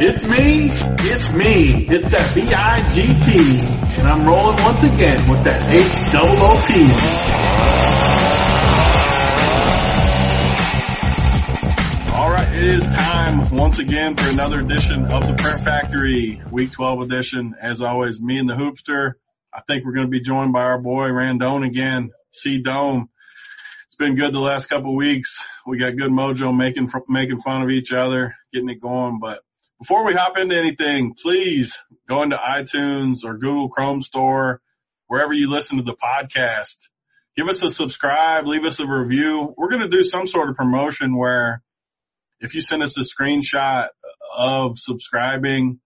It's me, it's me, it's that B-I-G-T, and I'm rolling once again with that H-double-O-P. Alright, it is time once again for another edition of the Print Factory, week 12 edition. As always, me and the Hoopster. I think we're going to be joined by our boy Randone again, C Dome. It's been good the last couple weeks. We got good mojo making, making fun of each other, getting it going, but before we hop into anything, please go into iTunes or Google Chrome store, wherever you listen to the podcast. Give us a subscribe, leave us a review. We're going to do some sort of promotion where if you send us a screenshot of subscribing,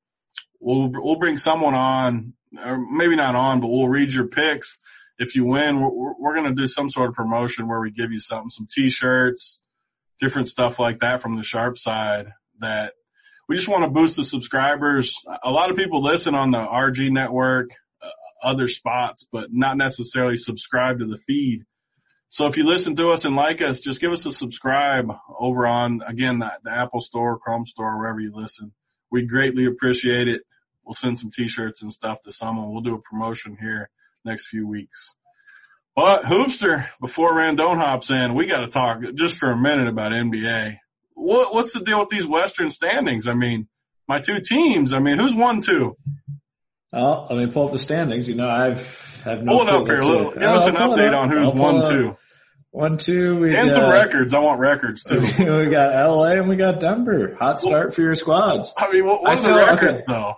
we'll, we'll bring someone on, or maybe not on, but we'll read your picks. If you win, we're, we're going to do some sort of promotion where we give you something, some t-shirts, different stuff like that from the sharp side that we just want to boost the subscribers. A lot of people listen on the RG network, uh, other spots, but not necessarily subscribe to the feed. So if you listen to us and like us, just give us a subscribe over on, again, the, the Apple store, Chrome store, wherever you listen. We greatly appreciate it. We'll send some t-shirts and stuff to someone. We'll do a promotion here next few weeks. But Hoopster, before Randone hops in, we got to talk just for a minute about NBA what, what's the deal with these Western standings? I mean, my two teams. I mean, who's one, two? Well, let me pull up the standings. You know, I've have no. Pull it up here. Little, give us an update on who's one, two. One, two. We and got, some records. I want records too. we got LA and we got Denver. Hot start well, for your squads. I mean, what, what are the records okay. though?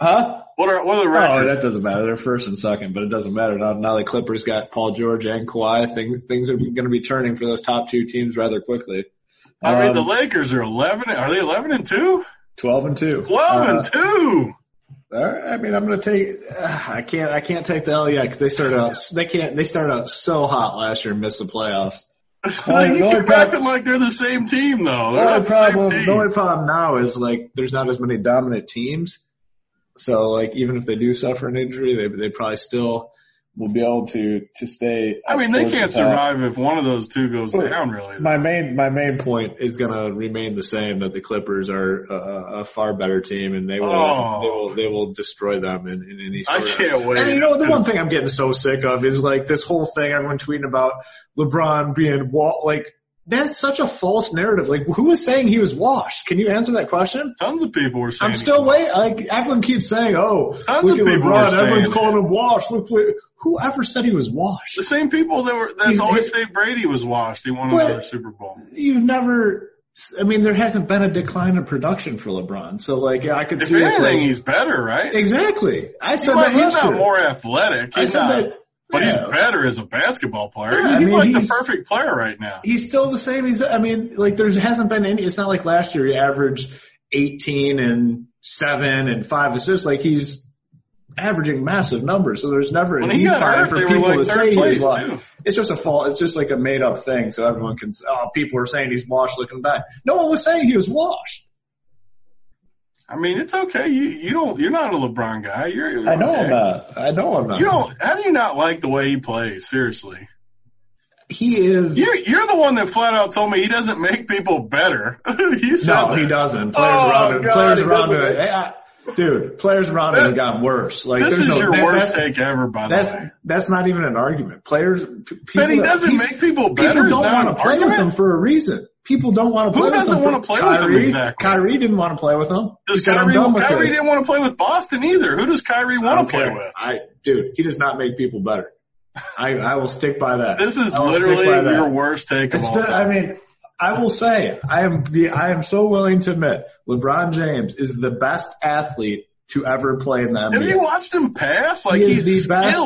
Huh? What are what are the oh, records? Oh, that doesn't matter. They're first and second, but it doesn't matter. Now, now the Clippers got Paul George and Kawhi. Things things are going to be turning for those top two teams rather quickly. I mean, the um, Lakers are 11. Are they 11 and 2? 12 and 2. 12 uh, and 2. I mean, I'm going to take. Uh, I can't. I can't take the L yet because they started out. They can't. They started out so hot last year and missed the playoffs. Uh, you the keep acting like they're the same team though. The only problem. The, the only problem now is like there's not as many dominant teams. So like even if they do suffer an injury, they they probably still will be able to to stay. I mean, they can't the survive if one of those two goes but down. Really, my main my main point is going to remain the same that the Clippers are a, a far better team, and they will oh. they will they will destroy them in, in any. I can't of, wait. And you know, the one thing I'm getting so sick of is like this whole thing everyone tweeting about LeBron being like that's such a false narrative. Like, who was saying he was washed? Can you answer that question? Tons of people were saying. I'm still waiting. Like, everyone keeps saying, "Oh, Tons look at LeBron." Everyone's calling him washed. Look, whoever said he was washed? The same people that were that always say Brady was washed. He won another Super Bowl. You've never. I mean, there hasn't been a decline in production for LeBron. So, like, I could if see. If anything, like, he's better, right? Exactly. I said he that. He's not more athletic. He's I said not, that. But Yeah. he's better as a basketball player. Yeah, I he's mean, like he's- the perfect player right now. He's still the same. He's, I mean, like there hasn't been any, it's not like last year he averaged 18 and seven and five assists. Like he's averaging massive numbers. So there's never a When he need for, people like to say he's washed. It's just a fault. It's just like a made up thing. So everyone can, say, oh, people are saying he's washed looking back. No one was saying he was washed. I mean, it's okay. You you don't you're not a LeBron guy. You're, you're I know okay. I'm not. I know I'm not. You don't. How do you not like the way he plays? Seriously, he is. you're you're the one that flat out told me he doesn't make people better. you said No, that. he doesn't. Players Oh, around him. God, players around him. dude, players around him have gotten worse. Like This there's is no, your that- worst take ever, by the That's way. that's not even an argument. Players, p- people That he doesn't make people better. People don't want to play with him for a reason. People don't want to Who play with them. Who doesn't him. wanna for- play with him Kyrie, exactly? Kyrie didn't want to play with him. Does He said, Kyrie? With Kyrie didn't want to play with Boston either. Who does Kyrie want to play care. with? I, dude, he does not make people better. I, I will stick by that. This is I will stick literally your worst take of all the. I mean, I will say, I am, be, I am so willing to admit, LeBron James is the best athlete to ever play in the NBA. Have you watched him pass? Like He is he's the best.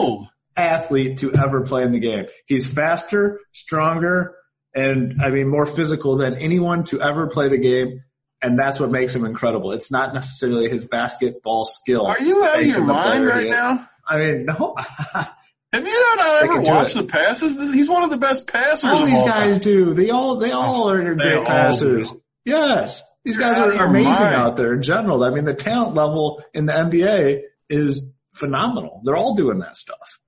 athlete to ever play in the game. He's faster, stronger, and I mean more physical than anyone to ever play the game. And that's what makes him incredible. It's not necessarily his basketball skill. Are you out of your mind right is. now? I mean, no. Have you not uh, ever can do watched the passes? He's one of the best passers all these all guys time. do. They all, they all are They great all passers. do. Yes. These You're guys are amazing mind. out there in general. I mean, the talent level in the NBA is phenomenal. They're all doing that stuff.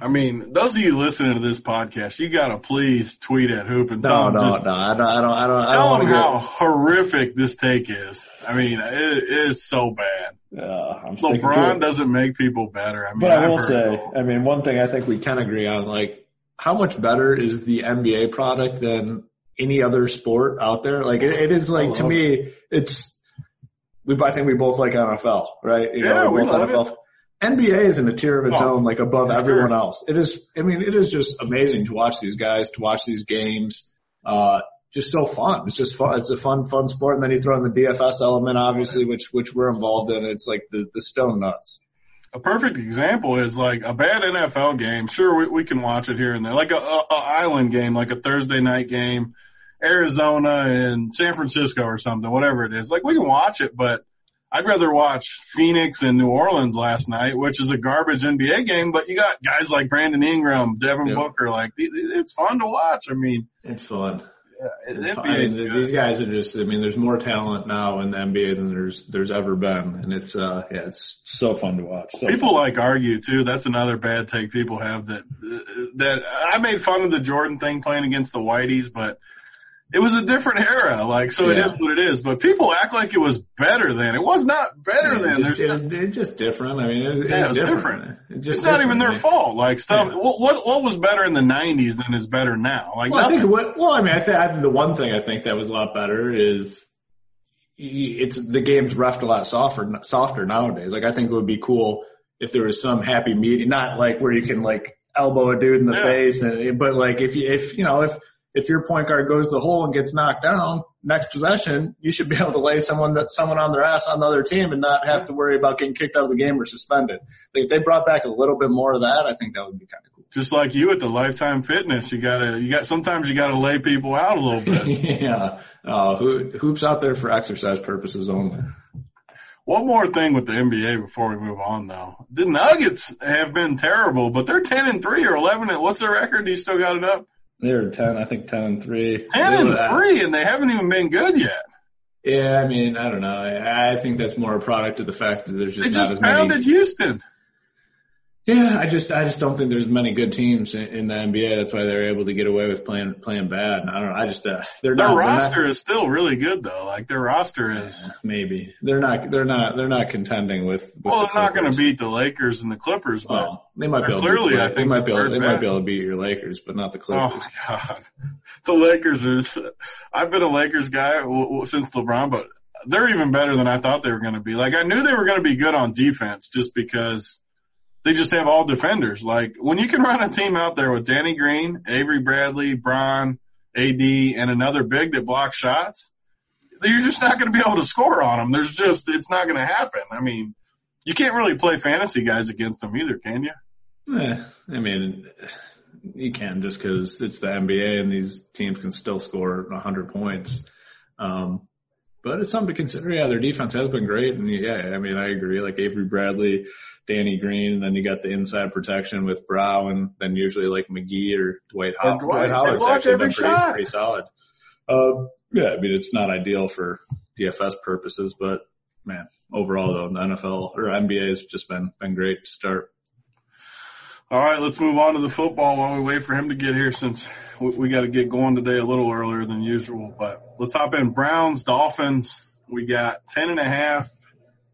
I mean, those of you listening to this podcast, you gotta please tweet at Hoop and No, tell him no, just no. I don't, I don't, I don't, I don't Tell want how horrific this take is. I mean, it is so bad. Uh, I'm LeBron it. doesn't make people better. I mean, But I I've will say, it. I mean, one thing I think we can agree on, like, how much better is the NBA product than any other sport out there? Like, it, it is like, to me, it's, we, I think we both like NFL, right? You Yeah, we both love NFL. NBA is in a tier of its Oh, own, like above everyone else. It is, I mean, it is just amazing to watch these guys, to watch these games. Uh, just so fun. It's just fun. It's a fun, fun sport. And then you throw in the DFS element, obviously, which, which we're involved in. It's like the, the stone nuts. a perfect example is like a bad NFL game. Sure, we, we can watch it here and there, like a, a, a island game, like a Thursday night game, Arizona and San Francisco or something, whatever it is. Like we can watch it, but I'd rather watch Phoenix and New Orleans last night, which is a garbage NBA game. But you got guys like Brandon Ingram, Devin Yep. Booker. Like it's fun to watch. I mean, It's fun. it- It's fun. I mean, good. these guys are just, I mean, there's more talent now in the NBA than there's, there's ever been. And it's, uh, yeah, it's so fun to watch. So People fun. like argue too. That's another bad take people have that that I made fun of the Jordan thing playing against the Whiteys, but it was a different era. Like so, Yeah. it is what it is. But people act like it was better than. It was not better Yeah, than. just, it it's just different. I mean, it, was- Yeah, it was different. different. It just it's not even their fault. Like stuff. What, what what was better in the '90s than is better now? Like Well, I nothing. think what, well, I mean, I think, I think the one thing I think that was a lot better is y- it's, the game's roughed a lot softer, softer nowadays. Like, I think it would be cool if there was some happy medium, not like where you can like elbow a dude in the face and, but like if you, if, you know, if, if your point guard goes to the hole and gets knocked down, next possession, you should be able to lay someone that someone on their ass on the other team and not have to worry about getting kicked out of the game or suspended. Like, if they brought back a little bit more of that, I think that would be kind of cool. Just like you at the Lifetime Fitness, you gotta you got sometimes you gotta lay people out a little bit. yeah. Uh, hoops out there for exercise purposes only. One more thing with the NBA before we move on though. The Nuggets have been terrible, but they're 10 and 3 or 11 and what's their record? Do you still got it up? They're 10, I think 10 and 3. 10 and were- 3 and they haven't even been good yet. Yeah, I mean, I don't know. I, I think that's more a product of the fact that there's just They not just as pounded many. Houston. Yeah, I just, I just don't think there's many good teams in, in the NBA. That's why they're able to get away with playing, playing bad. I don't know. I just, uh, they're Their not, roster not, is still really good though. Like their roster is, maybe they're not, they're not, they're not contending with, with well, the they're not going to beat the Lakers and the Clippers, but Well, they might be able clearly, to I think they might be able, they're might be able to beat your Lakers, but not the Clippers. Oh my god, the Lakers is. I've been a Lakers guy since LeBron, but they're even better than I thought they were going to be. Like I knew they were going to be good on defense, just because they just have all defenders. Like when you can run a team out there with Danny Green, Avery Bradley, Braun, AD, and another big that blocks shots, you're just not going to be able to score on them. There's just it's not going to happen. I mean, you can't really play fantasy guys against them either, can you? Eh, I mean, you can just because it's the NBA and these teams can still score 100 points. Um, but it's something to consider. Yeah, their defense has been great, and yeah, I mean, I agree. Like Avery Bradley, Danny Green, and then you got the inside protection with Brow, and then usually like McGee or Dwight Howard. Dwight, Dwight Howard's actually been pretty, shot. pretty solid. Uh, yeah, I mean, it's not ideal for DFS purposes, but man, overall though, the NFL or NBA has just been been great to start. All right, let's move on to the football while we wait for him to get here since we, we got to get going today a little earlier than usual. But let's hop in. Browns, Dolphins. We got ten and a half.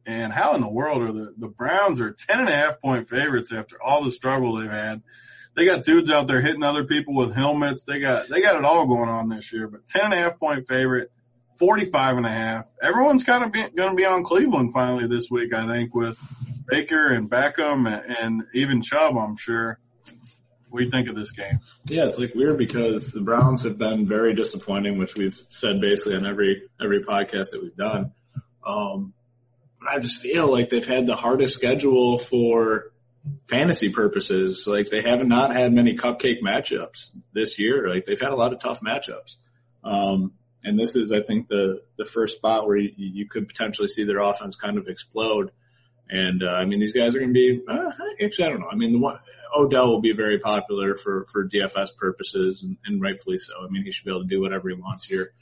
And how in the world are the, the Browns are ten and a half point favorites after all the struggle they've had? They got dudes out there hitting other people with helmets. They got, they got it all going on this year, but ten and a half point favorite, 45 and a half. Everyone's kind of going to be on Cleveland finally this week, I think, with Baker and Beckham and, and even Chubb, I'm sure. What do you think of this game? Yeah, it's like weird because the Browns have been very disappointing, which we've said basically on every every podcast that we've done. Um, I just feel like they've had the hardest schedule for fantasy purposes. Like they have not had many cupcake matchups this year. Like they've had a lot of tough matchups. Um, and this is, I think, the the first spot where you, you could potentially see their offense kind of explode. And uh, I mean, these guys are going to be. Uh, actually, I don't know. I mean, the one Odell will be very popular for for DFS purposes, and, and rightfully so. I mean, he should be able to do whatever he wants here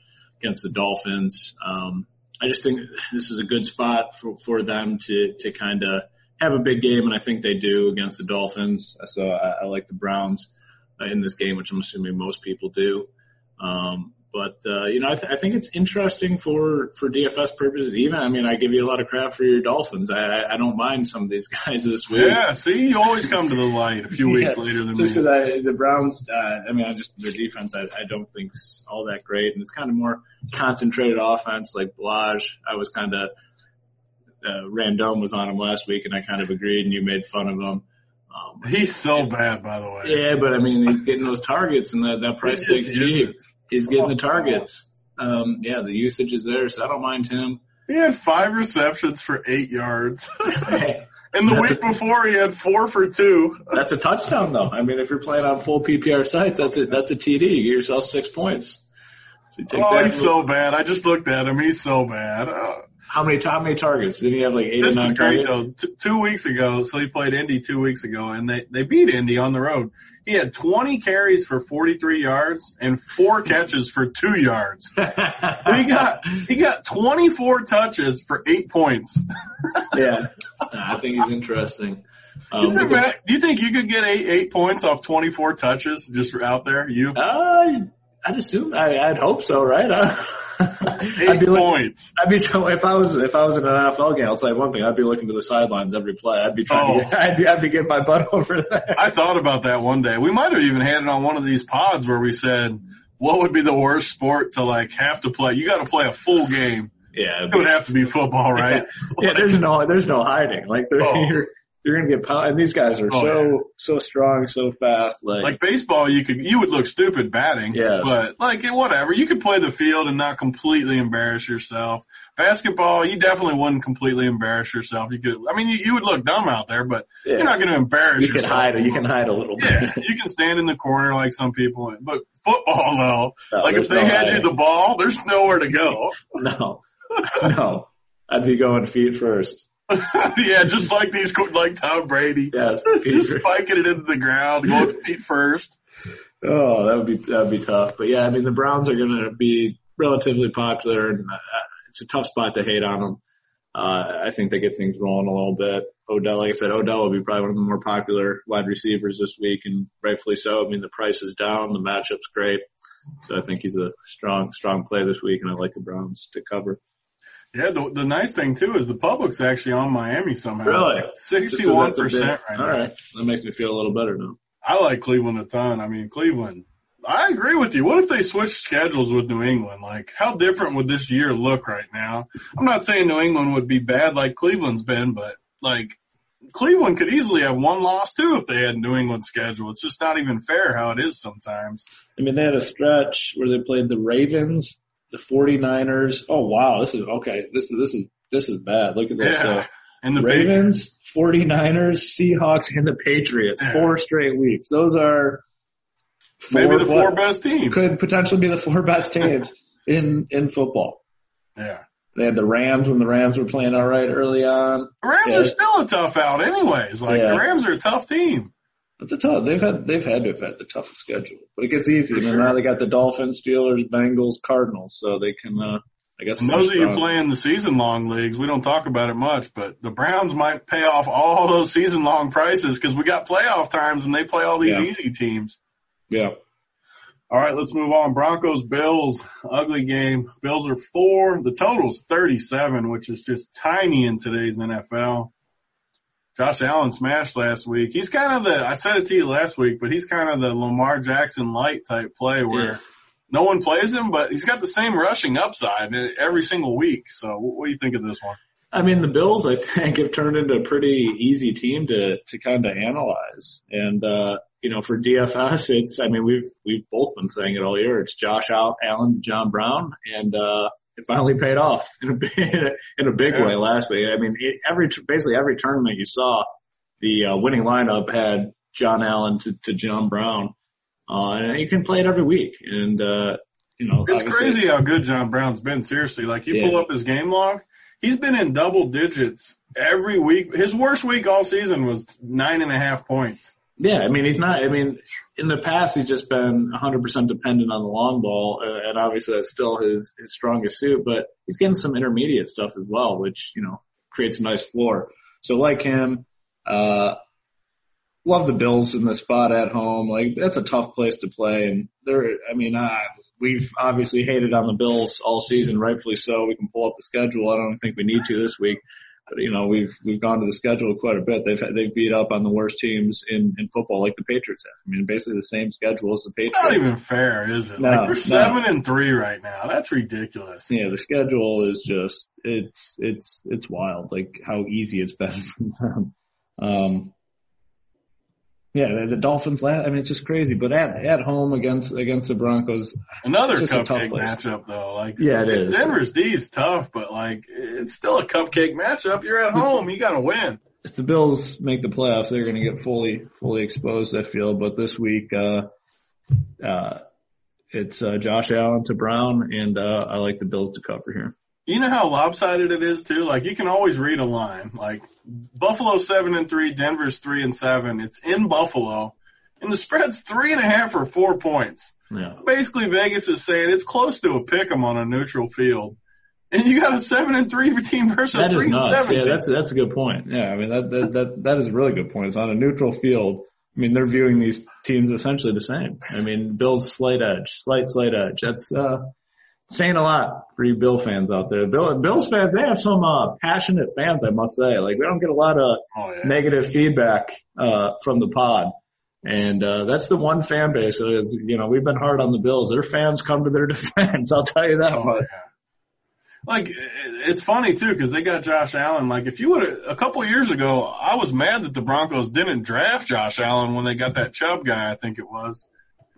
against the Dolphins. Um, I just think this is a good spot for for them to to kind of have a big game, and I think they do against the Dolphins. So I, I like the Browns uh, in this game, which I'm assuming most people do. Um, but uh, you know, I, th- I think it's interesting for for DFS purposes. Even, I mean, I give you a lot of crap for your Dolphins. I I, I don't mind some of these guys this week. Yeah, see, you always come to the light a few weeks later than me. Just because I, the Browns, uh, I mean, I just their defense, I, I don't think's all that great, and it's kind of more concentrated offense. Like Ballage, I was kind of uh, Randome was on him last week, and I kind of agreed, and you made fun of him. Um, He's so bad, by the way. yeah, but I mean, he's getting those targets, and that that price He is, tag's cheap. Is. He's getting the targets. Um, yeah, the usage is there, so I don't mind him. He had five receptions for eight yards. Hey, and the That's week before he had four for two. that's a touchdown, though. I mean, if you're playing on full PPR sites, that's a that's a TD. You get yourself six points. So take Oh, that. he's so bad. I just looked at him. He's so bad. Uh, How many how many targets? Did he have like eight this or is nine great targets? though. T- two weeks ago, so he played Indy two weeks ago, and they they beat Indy on the road. He had 20 carries for 43 yards and four catches for two yards. He got he got 24 touches for eight points. yeah, I think he's interesting. Do Um, you, think, Matt, do you think you could get eight eight points off 24 touches just out there? You uh, I'd assume I, I'd hope so, right? I'd eight be like, points. I'd be if I was if I was in an NFL game. I'll tell you one thing. I'd be looking to the sidelines every play. I'd be trying. To Oh. get, I'd be I'd be getting my butt over there. I thought about that one day. We might have even had it on one of these pods where we said, what would be the worst sport to like have to play? You got to play a full game. yeah, It would have to be football, right? yeah. There's no there's no hiding. Like they're, Oh. You're gonna get pounded. And these guys are Oh, so yeah. so strong, so fast. Like, Like baseball, you could you would look stupid batting, Yes. but like whatever, you could play the field and not completely embarrass yourself. Basketball, you definitely wouldn't completely embarrass yourself. You could, I mean, you, you would look dumb out there, but yeah. you're not going to embarrass you can hide. You can hide a little bit. Yeah, you can stand in the corner like some people, but football though, No, like if they no had you the ball, there's nowhere to go. No, no. I'd be going feet first. yeah, just like these, like Tom Brady. Yes, just spiking it into the ground, going feet first. Oh, that would be that would be tough. But yeah, I mean the Browns are going to be relatively popular, and uh, it's a tough spot to hate on them. Uh, I think they get things rolling a little bit. Odell, like I said, Odell will be probably one of the more popular wide receivers this week, and rightfully so. I mean the price is down, the matchup's great, so I think he's a strong strong play this week, and I like the Browns to cover. Yeah, the, the nice thing too is the public's actually on Miami somehow. Really? Sixty-one Just 'cause that's a percent right All now. right, that makes me feel a little better now. I like Cleveland a ton. I mean, Cleveland. I agree with you. What if they switched schedules with New England? Like, how different would this year look right now? I'm not saying New England would be bad like Cleveland's been, but like, Cleveland could easily have one loss too if they had New England schedule. It's just not even fair how it is sometimes. I mean, they had a stretch where they played the Ravens, the 49ers. Oh wow, this is okay. This is this is this is bad. Look at this. Yeah. And the Ravens, 49ers, Seahawks, and the Patriots. Yeah. Four straight weeks. Those are four, maybe the four best teams. could potentially be the four best teams in in football. Yeah. They had the Rams when the Rams were playing all right early on. The Rams Yeah. are still a tough out anyways. Like Yeah. the Rams are a tough team. It's a tough. They've had they've had to have had the toughest schedule, but it gets easy. And now they got the Dolphins, Steelers, Bengals, Cardinals, so they can. uh I guess. And those of you playing the season long leagues, we don't talk about it much, but the Browns might pay off all those season long prices because we got playoff times and they play all these Yeah. easy teams. Yeah. All right, let's move on. Broncos, Bills, ugly game. Bills are four. The total's 37, which is just tiny in today's NFL. Josh Allen smashed last week. He's kind of the, I said it to you last week, but he's kind of the Lamar Jackson light type play where Yeah. no one plays him, but he's got the same rushing upside every single week. So what what do you think of this one? I mean, the Bills, I think, have turned into a pretty easy team to to kind of analyze. And uh, you know, for DFS, it's I mean, we've we've both been saying it all year. It's Josh Allen, John Brown, and uh, it finally paid off in a big, in a big Yeah. way last week. I mean, every basically every tournament you saw, the uh, winning lineup had John Allen to, to John Brown, uh, and you can play it every week. And uh, you know, It's crazy how good John Brown's been. Seriously, like you Yeah. pull up his game log, he's been in double digits every week. His worst week all season was nine and a half points. Yeah, I mean, he's not, I mean, in the past, he's just been 100% dependent on the long ball, uh, and obviously that's still his, his strongest suit, but he's getting some intermediate stuff as well, which, you know, creates a nice floor. So like him, uh, love the Bills in the spot at home. Like, that's a tough place to play, and they're, I mean, uh, we've obviously hated on the Bills all season, rightfully so. We can pull up the schedule. I don't think we need to this week. You know, we've we've gone to the schedule quite a bit. They've they've beat up on the worst teams in in football, like the Patriots have. I mean, basically the same schedule as the It's Patriots. not even fair, is it? No, like no. seven and three right now. That's ridiculous. Yeah, the schedule is just it's it's it's wild. Like how easy it's been for them. Um, yeah, the, the Dolphins. Last, I mean, it's just crazy. But at at home against against the Broncos, Another It's just a tough cupcake matchup though. Like Yeah, it is. Denver's D is tough, but like it's still a cupcake matchup. You're at home. You got to win. if the Bills make the playoffs, they're going to get fully fully exposed. I feel, but this week, uh, uh, it's uh, Josh Allen to Brown, and uh, I like the Bills to cover here. You know how lopsided it is too. Like you can always read a line. Like Buffalo seven and three, Denver's three and seven. It's in Buffalo, and the spread's three and a half or four points. Yeah, Basically, Vegas is saying it's close to a pick 'em on a neutral field, and you got a seven and three team versus a that three is and nuts. seven. Yeah, that's that's a good point. Yeah, I mean that that that, that is a really good point. It's on a neutral field. I mean, they're viewing these teams essentially the same. I mean, Bills slight edge, slight slight edge. That's uh, saying a lot for you Bill fans out there. Bill Bills fans, they have some uh, passionate fans, I must say. Like we don't get a lot of oh yeah. negative feedback uh, from the pod. And uh, that's the one fan base. It's, you know, we've been hard on the Bills. Their fans come to their defense. I'll tell you that Oh, yeah. Like it's funny too because they got Josh Allen. Like if you would have a couple years ago, I was mad that the Broncos didn't draft Josh Allen when they got that Chubb guy. I think it was.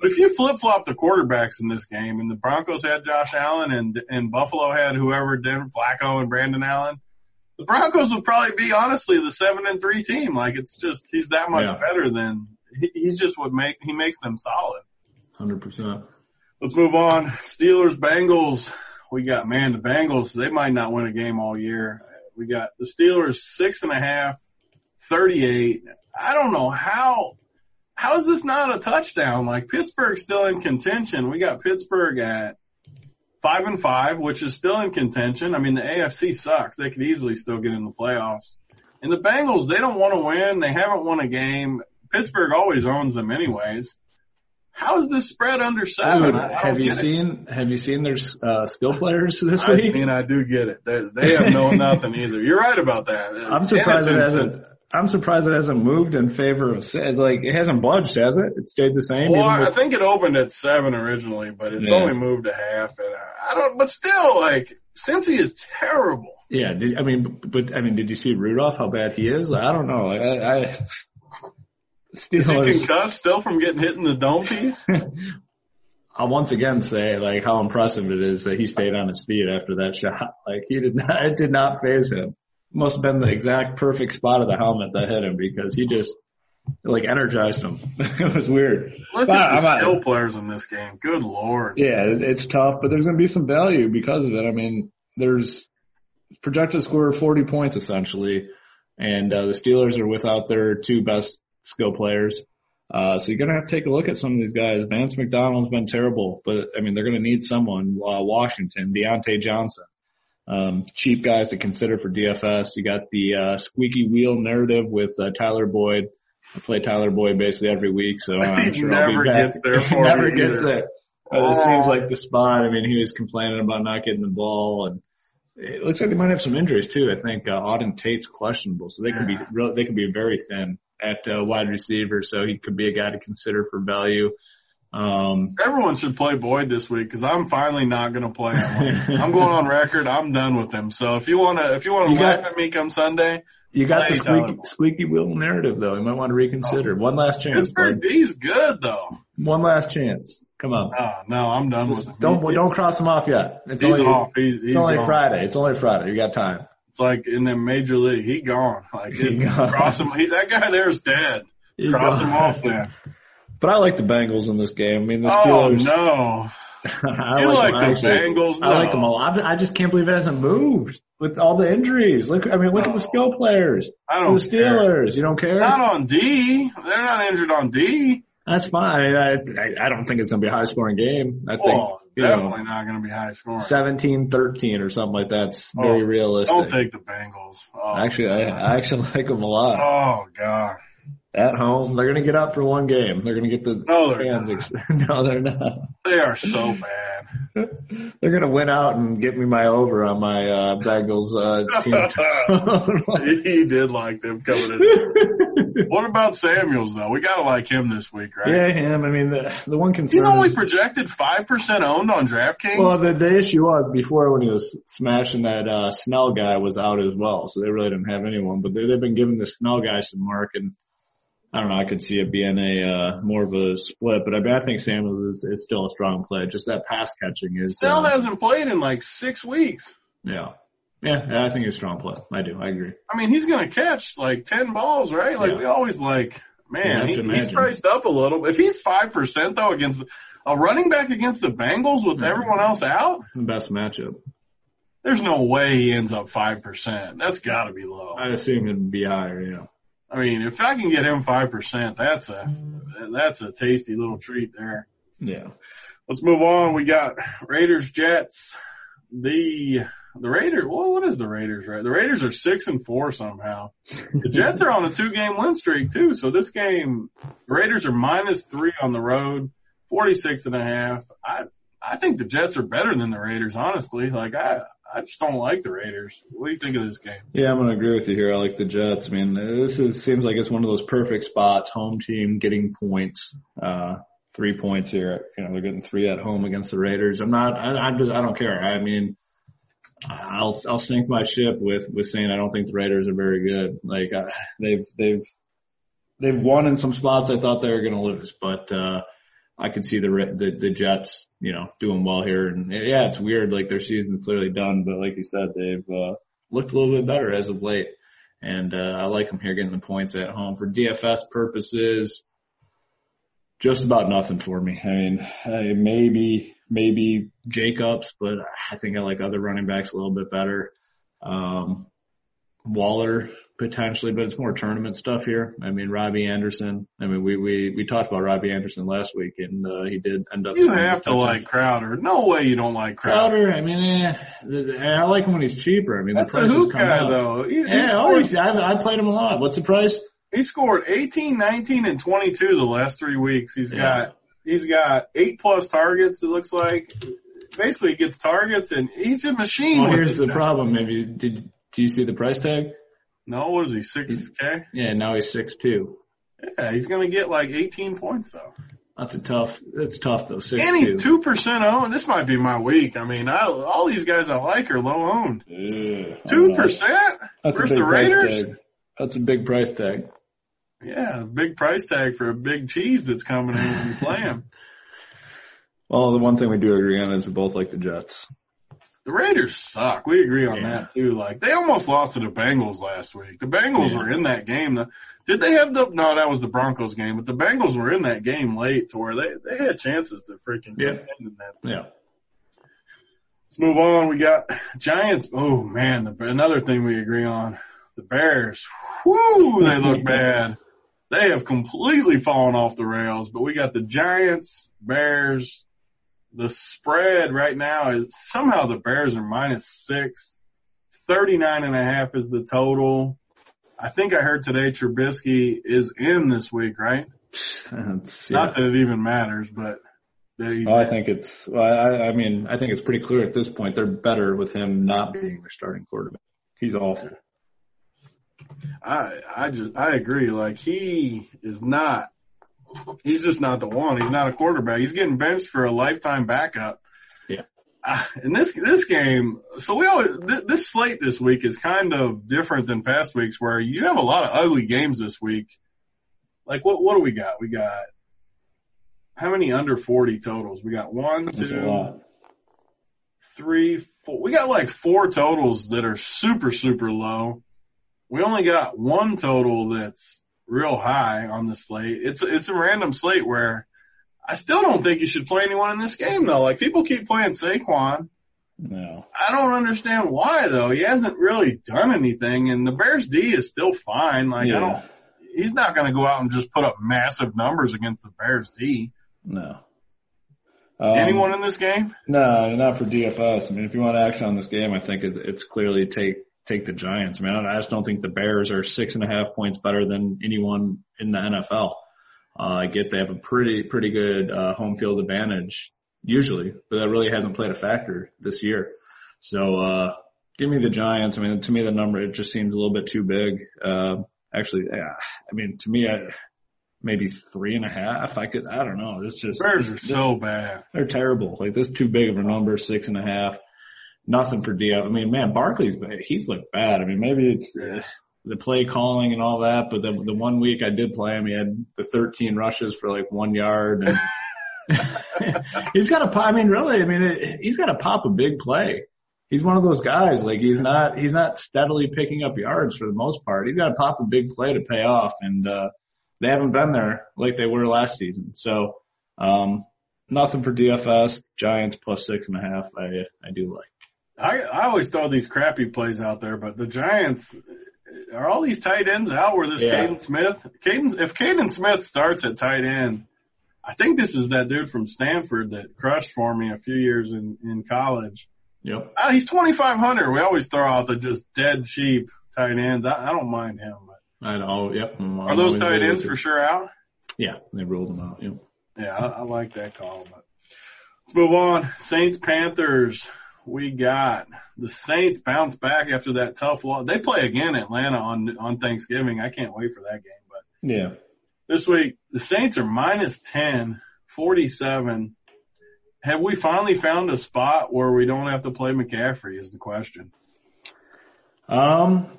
But if you flip flop the quarterbacks in this game, and the Broncos had Josh Allen and and Buffalo had whoever Denver Flacco and Brandon Allen, the Broncos would probably be honestly the seven and three team. Like it's just he's that much Yeah. better than he, he's just what make he makes them solid. Hundred percent. Let's move on. Steelers, Bengals. We got, man, the Bengals, they might not win a game all year. We got the Steelers six and a half, 38. I don't know how, how is this not a touchdown? Like Pittsburgh's still in contention. We got Pittsburgh at five and five, which is still in contention. I mean, the AFC sucks. They could easily still get in the playoffs. And the Bengals, they don't want to win. They haven't won a game. Pittsburgh always owns them anyways. How is this spread under seven? I have you get it. seen Have you seen their uh, skill players this I week? I mean, I do get it. They, they have known nothing either. You're right about that. I'm surprised it hasn't. I'm surprised it hasn't moved in favor of like it hasn't budged, has it? It stayed the same. Well, I think it opened at seven originally, but it's Yeah. only moved to half. And I I don't, but still, like, Cincy is terrible. yeah, did, I mean, but I mean, did you see Rudolph? How bad he is? I don't know. I, I Is he concussed still from getting hit in the dome piece? I'll once again say like how impressive it is that he stayed on his feet after that shot. Like he did not, it did not phase him. Must have been the exact perfect spot of the helmet that hit him because he just like energized him. it was weird. Look But at I'm the skill players in this game. Good lord. Yeah, it's tough, but there's going to be some value because of it. I mean, there's projected score of 40 points essentially, and uh, the Steelers are without their two best skill players. Uh, so you're going to have to take a look at some of these guys. Vance McDonald's been terrible, but I mean, they're going to need someone. Uh, Washington, Diontae Johnson, um, cheap guys to consider for DFS. You got the uh, squeaky wheel narrative with uh, Tyler Boyd. I play Tyler Boyd basically every week, so I'm He sure I'll never be back. gets there for never gets either. there. But it seems like the spot. I mean, he was complaining about not getting the ball, and it looks like they might have some injuries too. I think uh, Auden Tate's questionable, so they could be real, they could be very thin at uh, wide receiver. So he could be a guy to consider for value. Um, Everyone should play Boyd this week because I'm finally not going to play him. I'm going on record. I'm done with him. So if you want to, if you want to You got- laugh at me come Sunday, you got the squeaky, squeaky wheel narrative though. You might want to reconsider. One last chance, Pittsburgh. D's good though. One last chance. Come on. No, no, I'm done with him. Don't He- don't cross him off yet. It's He's only off. He's, he's it's only gone. Friday. It's only Friday. You got time. It's like in the major league. He gone. Like He gone. cross him. He, that guy there's dead. You Cross go. him off then. But I like the Bengals in this game. I mean, the Steelers. Oh Steelers. no. I You like them, the. Bengals? I like them a lot. I just can't believe it hasn't moved with all the injuries. Look, I mean, look at the oh. skill players. I The don't care. Steelers. You don't care? Not on D. They're not injured on D. That's fine. I, I, I don't think it's going to be a high scoring game. I think, Well, you definitely know, not going to be high scoring. 17, 13 or something like that's very Oh, realistic. Don't take the Bengals. Oh, Actually, I, I actually like them a lot. Oh God. At home, they're going to get up for one game. They're going to get the No, fans. Ex- no, they're not. They are so bad. They're going to win out and get me my over on my uh, Bengals uh, team. he did like them coming in. what about Samuels though? We gotta like him this week, right? Yeah, him. I mean, the the one concern. He's only is- projected five percent owned on DraftKings. well, the the issue was before when he was smashing that uh Snell guy was out as well, so they really didn't have anyone. But they, they've been giving the Snell guy some mark, and I don't know. I could see it being a uh more of a split, but I mean, I think Samuels is, is still a strong play. Just that pass catching is. Snell uh, hasn't played in like six weeks. yeah, yeah, yeah, I think it's a strong play. I do. I agree. I mean, he's gonna catch like ten balls, right? Like Yeah. we always like, man, he, he's priced up a little. But if he's five percent though against a running back against the Bengals with Yeah. everyone else out, Best matchup. there's no way he ends up five percent. That's got to be low. I'd assume it'd be higher. Yeah. I mean, if I can get him five percent, that's a that's a tasty little treat there. Yeah. Let's move on. We got Raiders Jets. The the Raiders. Well, what is the Raiders? Right, the Raiders are six and four somehow. The Jets are on a two game win streak too. So this game, the Raiders are minus three on the road, forty six and a half. I I think the Jets are better than the Raiders. Honestly, like I I just don't like the Raiders. What do you think of this game? Yeah, I'm gonna agree with you here. I like the Jets. I mean, this is, seems like it's one of those perfect spots. Home team getting points, uh, three points here. You know, they're getting three at home against the Raiders. I'm not. I, I'm just. I don't care. I mean, I'll I'll sink my ship with with saying I don't think the Raiders are very good. Like uh, they've they've they've won in some spots. I thought they were gonna lose, but. uh I could see the, the the Jets, you know, doing well here, and yeah, it's weird. Like their season's clearly done, but like you said, they've uh, looked a little bit better as of late. And, uh, I like them here getting the points at home for DFS purposes. Just about nothing for me. I mean, uh, maybe, maybe Jacobs, but I think I like other running backs a little bit better. Um, Waller potentially, but it's more tournament stuff here. I mean, Robbie Anderson. I mean, we, we, we talked about Robbie Anderson last week and, uh, he did end up. You have to like Crowder. No way you don't like Crowder. Crowder, I mean, eh, I like him when he's cheaper. I mean, That's the price is guy up. though. He's, he Yeah, scored he's, I, I played him a lot. What's the price? He scored 18, 19, and 22 the last three weeks. He's Yeah. got, he's got eight plus targets. It looks like basically he gets targets and he's a machine. Well, here's the now. problem. Maybe did do you see the price tag? No, what is he? Six K? Yeah, now he's six two. Yeah, he's going to get like 18 points though. That's a tough. That's tough though. Six And he's two. 2% owned. This might be my week. I mean, I, all these guys I like are low owned. Yeah, 2%? know. That's a versus big the price Raiders? tag. That's a big price tag. Yeah, a big price tag for a big cheese that's coming in when you play him. Well, the one thing we do agree on is we both like the Jets. The Raiders suck. We agree on Yeah. that too. Like they almost lost to the Bengals last week. The Bengals Yeah. were in that game. The- Did they have the? No, that was the Broncos game. But the Bengals were in that game late to where they they had chances to freaking Yeah. that. Yeah. Let's move on. We got Giants. Oh man, the, another thing we agree on: the Bears. Whoo, they look bad. They have completely fallen off the rails. But we got the Giants, Bears. The spread right now is somehow the Bears are minus six. Thirty-nine and a half is the total. I think I heard today Trubisky is in this week, right? It's- Not that it even matters, but that he's Well, I think it's. Well, I, I mean, I think it's pretty clear at this point they're better with him not being their starting quarterback. He's awful. I I just I agree. Like he is not. He's just not the one. He's not a quarterback. He's getting benched for a lifetime backup. Yeah. Uh, in this this game, so we always th- this slate this week is kind of different than past weeks where you have a lot of ugly games this week. Like what what do we got? We got how many under forty totals? We got one, That's a two, three, four. We got like four totals that are super, super low. We only got one total that's real high on the slate. It's it's a random slate where I still don't think you should play anyone in this game though. Like people keep playing Saquon. No. I don't understand why though. He hasn't really done anything, and the Bears D is still fine. Like I don't. He's not going to go out and just put up massive numbers against the Bears D. No. Um, Anyone in this game? No, not for DFS. I mean, if you want action on this game, I think it's clearly take take the Giants. I mean, I just don't think the Bears are six and a half points better than anyone in the NFL. Uh, I get they have a pretty pretty good uh, home field advantage usually, but that really hasn't played a factor this year. So uh, give me the Giants. I mean, to me, the number it just seems a little bit too big. Uh, actually, yeah, I mean, to me, I, maybe three and a half. I could, I don't know. It's just Bears are so bad. they're terrible. Like this is too big of a number, six and a half. Nothing for Diop. I mean, man, Barkley's he's looked bad. I mean, maybe it's uh, the play calling and all that, but the the one week I did play him, he had the 13 rushes for like one yard, and he's got to. pop. I mean, really, I mean, it, he's got to pop a big play. He's one of those guys. Like he's not he's not steadily picking up yards for the most part. He's got to pop a big play to pay off, and uh they haven't been there like they were last season. So. Um, nothing for DFS. Giants plus six and a half. I I do like. I, I always throw these crappy plays out there, but the Giants are all these tight ends out where this Yeah. Kaden Smith, Kaden, if Kaden Smith starts at tight end, I think this is that dude from Stanford that crushed for me a few years in, in college. Yep. Uh, he's 2,500. We always throw out the just dead cheap tight ends. I, I don't mind him, but I know. Yep. I'm are those tight ends for sure out? Yeah, they ruled them out. Yep. Yeah, I, I like that call, but let's move on. Saints Panthers. We got the Saints bounce back after that tough loss. They play again in Atlanta on on Thanksgiving. I can't wait for that game. But Yeah. this week the Saints are minus 10, 47. Have we finally found a spot where we don't have to play McCaffrey is the question. Um,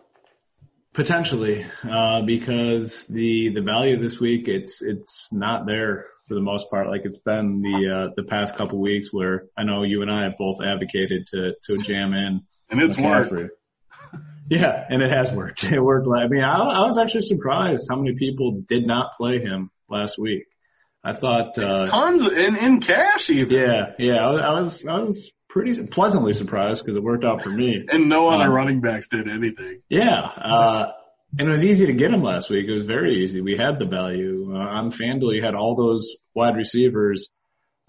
potentially, uh, because the the value this week it's it's not there for the most part, like it's been the uh, the past couple weeks where I know you and I have both advocated to to jam in And it's worked. Yeah, and it has worked. It worked. I mean, I, I was actually surprised how many people did not play him last week. I thought, uh, Tons in, in cash even. yeah, yeah, I was, I was, I was pretty pleasantly surprised because it worked out for me. And no other Um, running backs did anything. Yeah, uh, and it was easy to get him last week. It was very easy. We had the value uh, on FanDuel. You had all those wide receivers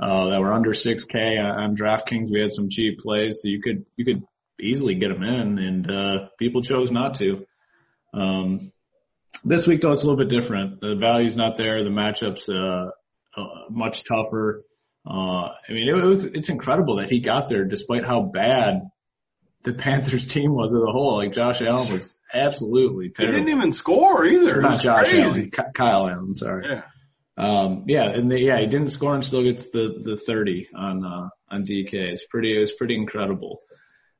uh, that were under 6K on, on DraftKings. We had some cheap plays, so you could you could easily get them in, and uh, people chose not to. Um, this week though, it's a little bit different. The value's not there. The matchups uh, uh, much tougher. Uh, I mean, it was it's incredible that he got there despite how bad the Panthers team was as a whole. Like Josh Allen was absolutely He didn't even score either. It not Josh crazy. Allen, Kyle Allen. Sorry. Yeah. Um, yeah, and the, yeah, he didn't score and still gets the the 30 on uh, on DK. It's pretty it's pretty incredible.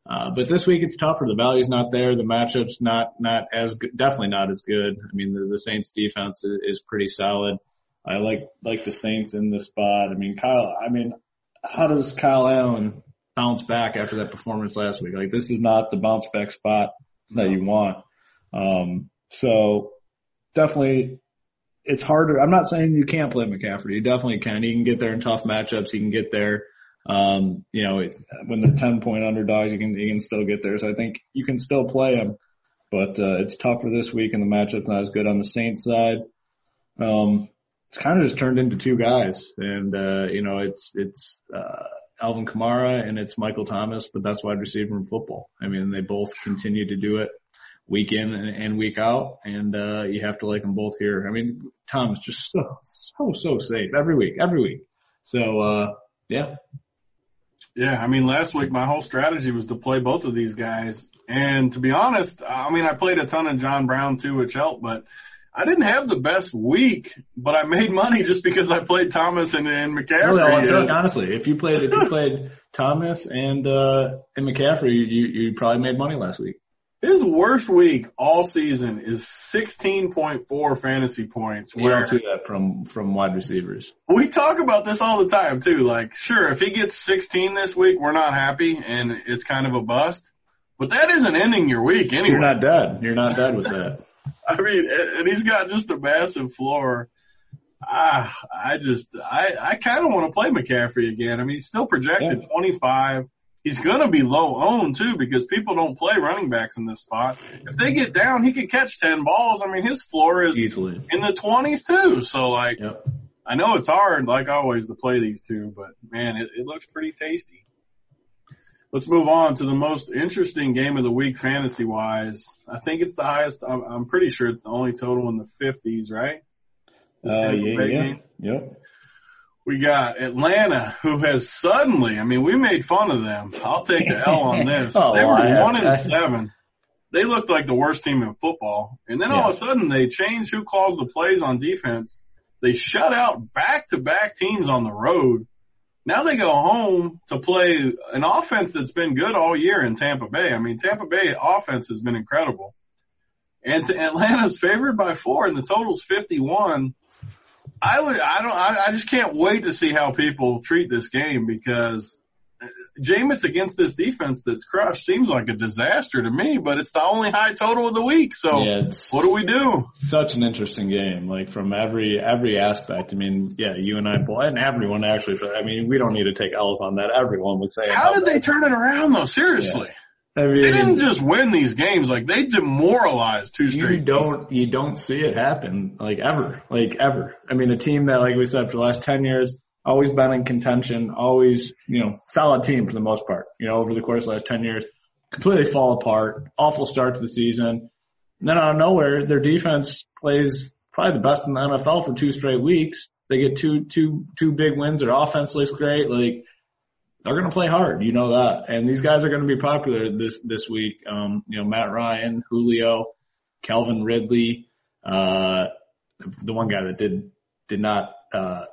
Uh, but this week it's tougher. The value's not there. The matchup's not not as good, definitely not as good. I mean, the, the Saints defense is, is pretty solid. I like like the Saints in this spot. I mean, Kyle. I mean, how does Kyle Allen bounce back after that performance last week. Like this is not the bounce back spot that you want. Um, so definitely it's harder. I'm not saying you can't play McCaffrey. You definitely can. He can get there in tough matchups. He can get there. Um, you know, when they're 10 point underdogs, you can, you can still get there. So I think you can still play him, but, uh, it's tougher this week and the matchup's not as good on the Saints side. Um, it's kind of just turned into two guys and, uh, you know, it's, it's, uh, Alvin Kamara and it's Michael Thomas, but that's wide receiver in football. I mean, they both continue to do it week in and week out, and uh, you have to like them both here. I mean, Tom's just so so so safe every week, every week. So uh, yeah, yeah. I mean, last week my whole strategy was to play both of these guys, and to be honest, I mean, I played a ton of John Brown too, which helped, but. I didn't have the best week, but I made money just because I played Thomas and, and McCaffrey. No, no, honestly, if you played if you played Thomas and uh and McCaffrey, you you probably made money last week. His worst week all season is 16.4 fantasy points. We don't see that from, from wide receivers. We talk about this all the time too. Like, sure, if he gets 16 this week, we're not happy and it's kind of a bust, but that isn't ending your week anyway. You're not dead. You're not dead with that. I mean, and he's got just a massive floor. Ah, I just, I, I kind of want to play McCaffrey again. I mean, he's still projected yeah. 25 he's going to be low owned too because people don't play running backs in this spot. If they get down, he could catch 10 balls. I mean, his floor is Easily. in the 20s too. So like, yep. I know it's hard, like always, to play these two, but man, it, it looks pretty tasty. Let's move on to the most interesting game of the week fantasy wise. I think it's the highest. I'm, I'm pretty sure it's the only total in the 50s, right? Uh, yeah, yeah. Yep. We got Atlanta, who has suddenly, I mean, we made fun of them. I'll take the L on this. oh, they were one and seven. They looked like the worst team in football. And then yeah. all of a sudden they changed who calls the plays on defense. They shut out back to back teams on the road. Now they go home to play an offense that's been good all year in Tampa Bay. I mean, Tampa Bay offense has been incredible. And Atlanta's favored by four and the total's 51. I would, I don't, I, I just can't wait to see how people treat this game because Jameis against this defense that's crushed seems like a disaster to me, but it's the only high total of the week. So yeah, what do we do? Such an interesting game, like from every, every aspect. I mean, yeah, you and I, boy and everyone actually, I mean, we don't need to take L's on that. Everyone was saying. How did they turn it around though? Seriously. Yeah. I mean, they didn't just win these games; like they demoralized two straight. You don't, you don't see it happen like ever, like ever. I mean, a team that, like we said, for the last ten years, always been in contention, always, you know, solid team for the most part. You know, over the course of the last ten years, completely fall apart. Awful start to the season. And then out of nowhere, their defense plays probably the best in the NFL for two straight weeks. They get two, two, two big wins. Their offense looks great. Like they're going to play hard. You know that. And these guys are going to be popular this, this week. Um, you know, Matt Ryan, Julio, Calvin Ridley, uh, the one guy that did, did not, uh,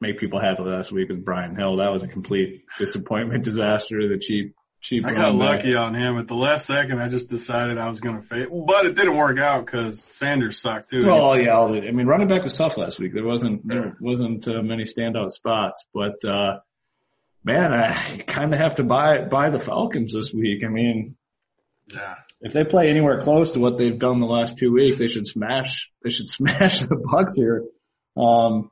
make people happy last week was Brian Hill. That was a complete disappointment, disaster. The cheap, cheap. I got lucky back. on him at the last second. I just decided I was going to fade, but it didn't work out because Sanders sucked too. Well, yeah, I mean, running back was tough last week. There wasn't, there wasn't uh, many standout spots, but, uh, man, I kind of have to buy buy the Falcons this week. I mean, yeah. If they play anywhere close to what they've done the last two weeks, they should smash. They should smash the Bucs here. Um,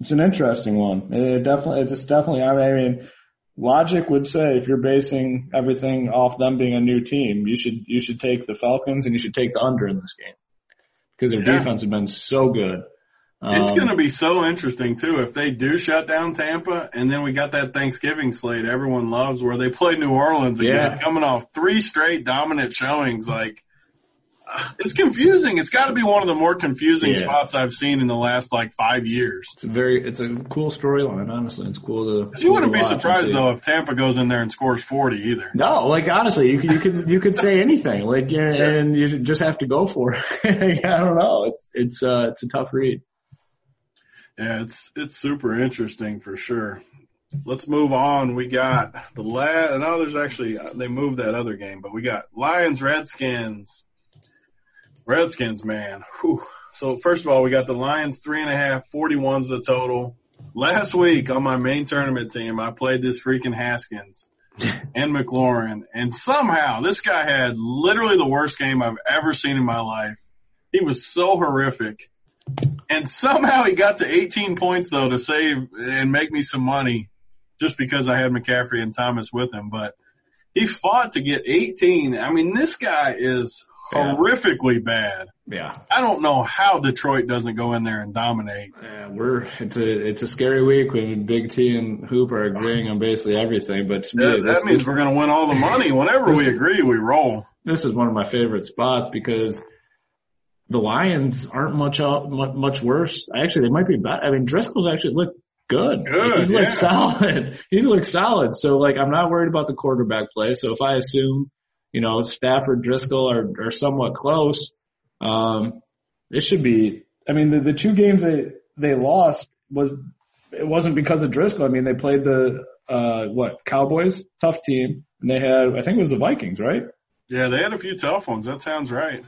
it's an interesting one. It definitely, it's definitely. I mean, logic would say if you're basing everything off them being a new team, you should you should take the Falcons and you should take the under in this game because their yeah. defense has been so good. It's um, going to be so interesting too if they do shut down Tampa, and then we got that Thanksgiving slate everyone loves where they play New Orleans again, yeah. coming off three straight dominant showings. Like it's confusing. It's got to be one of the more confusing yeah. spots I've seen in the last like five years. It's a very, it's a cool storyline. Honestly, it's cool to. You wouldn't be surprised though if Tampa goes in there and scores forty either. No, like honestly, you could you could you could say anything, like and you just have to go for it. I don't know. It's it's uh it's a tough read. Yeah, it's it's super interesting for sure. Let's move on. We got the last. No, there's actually they moved that other game, but we got Lions Redskins. Redskins, man. Whew. So first of all, we got the Lions three and a half, 41's the total. Last week on my main tournament team, I played this freaking Haskins. and McLaurin. And somehow this guy had literally the worst game I've ever seen in my life. He was so horrific. And somehow he got to 18 points though to save and make me some money just because I had McCaffrey and Thomas with him. But he fought to get 18. I mean, this guy is Yeah. horrifically bad. Yeah. I don't know how Detroit doesn't go in there and dominate. Yeah, we're it's a it's a scary week when Big T and Hoop are agreeing on basically everything. But to me, That, this, means we're going to win all the money. Whenever we agree, we roll. this is one of my favorite spots because the Lions aren't much out, much, much worse. Actually, they might be better. I mean, Driskel's actually looked good. Good, He's looked yeah. solid. He looked solid. So like, I'm not worried about the quarterback play. So if I assume, you know, Stafford, Driskel are, are somewhat close, um, it should be, I mean, the, the two games they, they lost was, it wasn't because of Driskel. I mean, they played the, uh, what, Cowboys, tough team. And they had, I think it was the Vikings, right? Yeah, they had a few tough ones. That sounds right.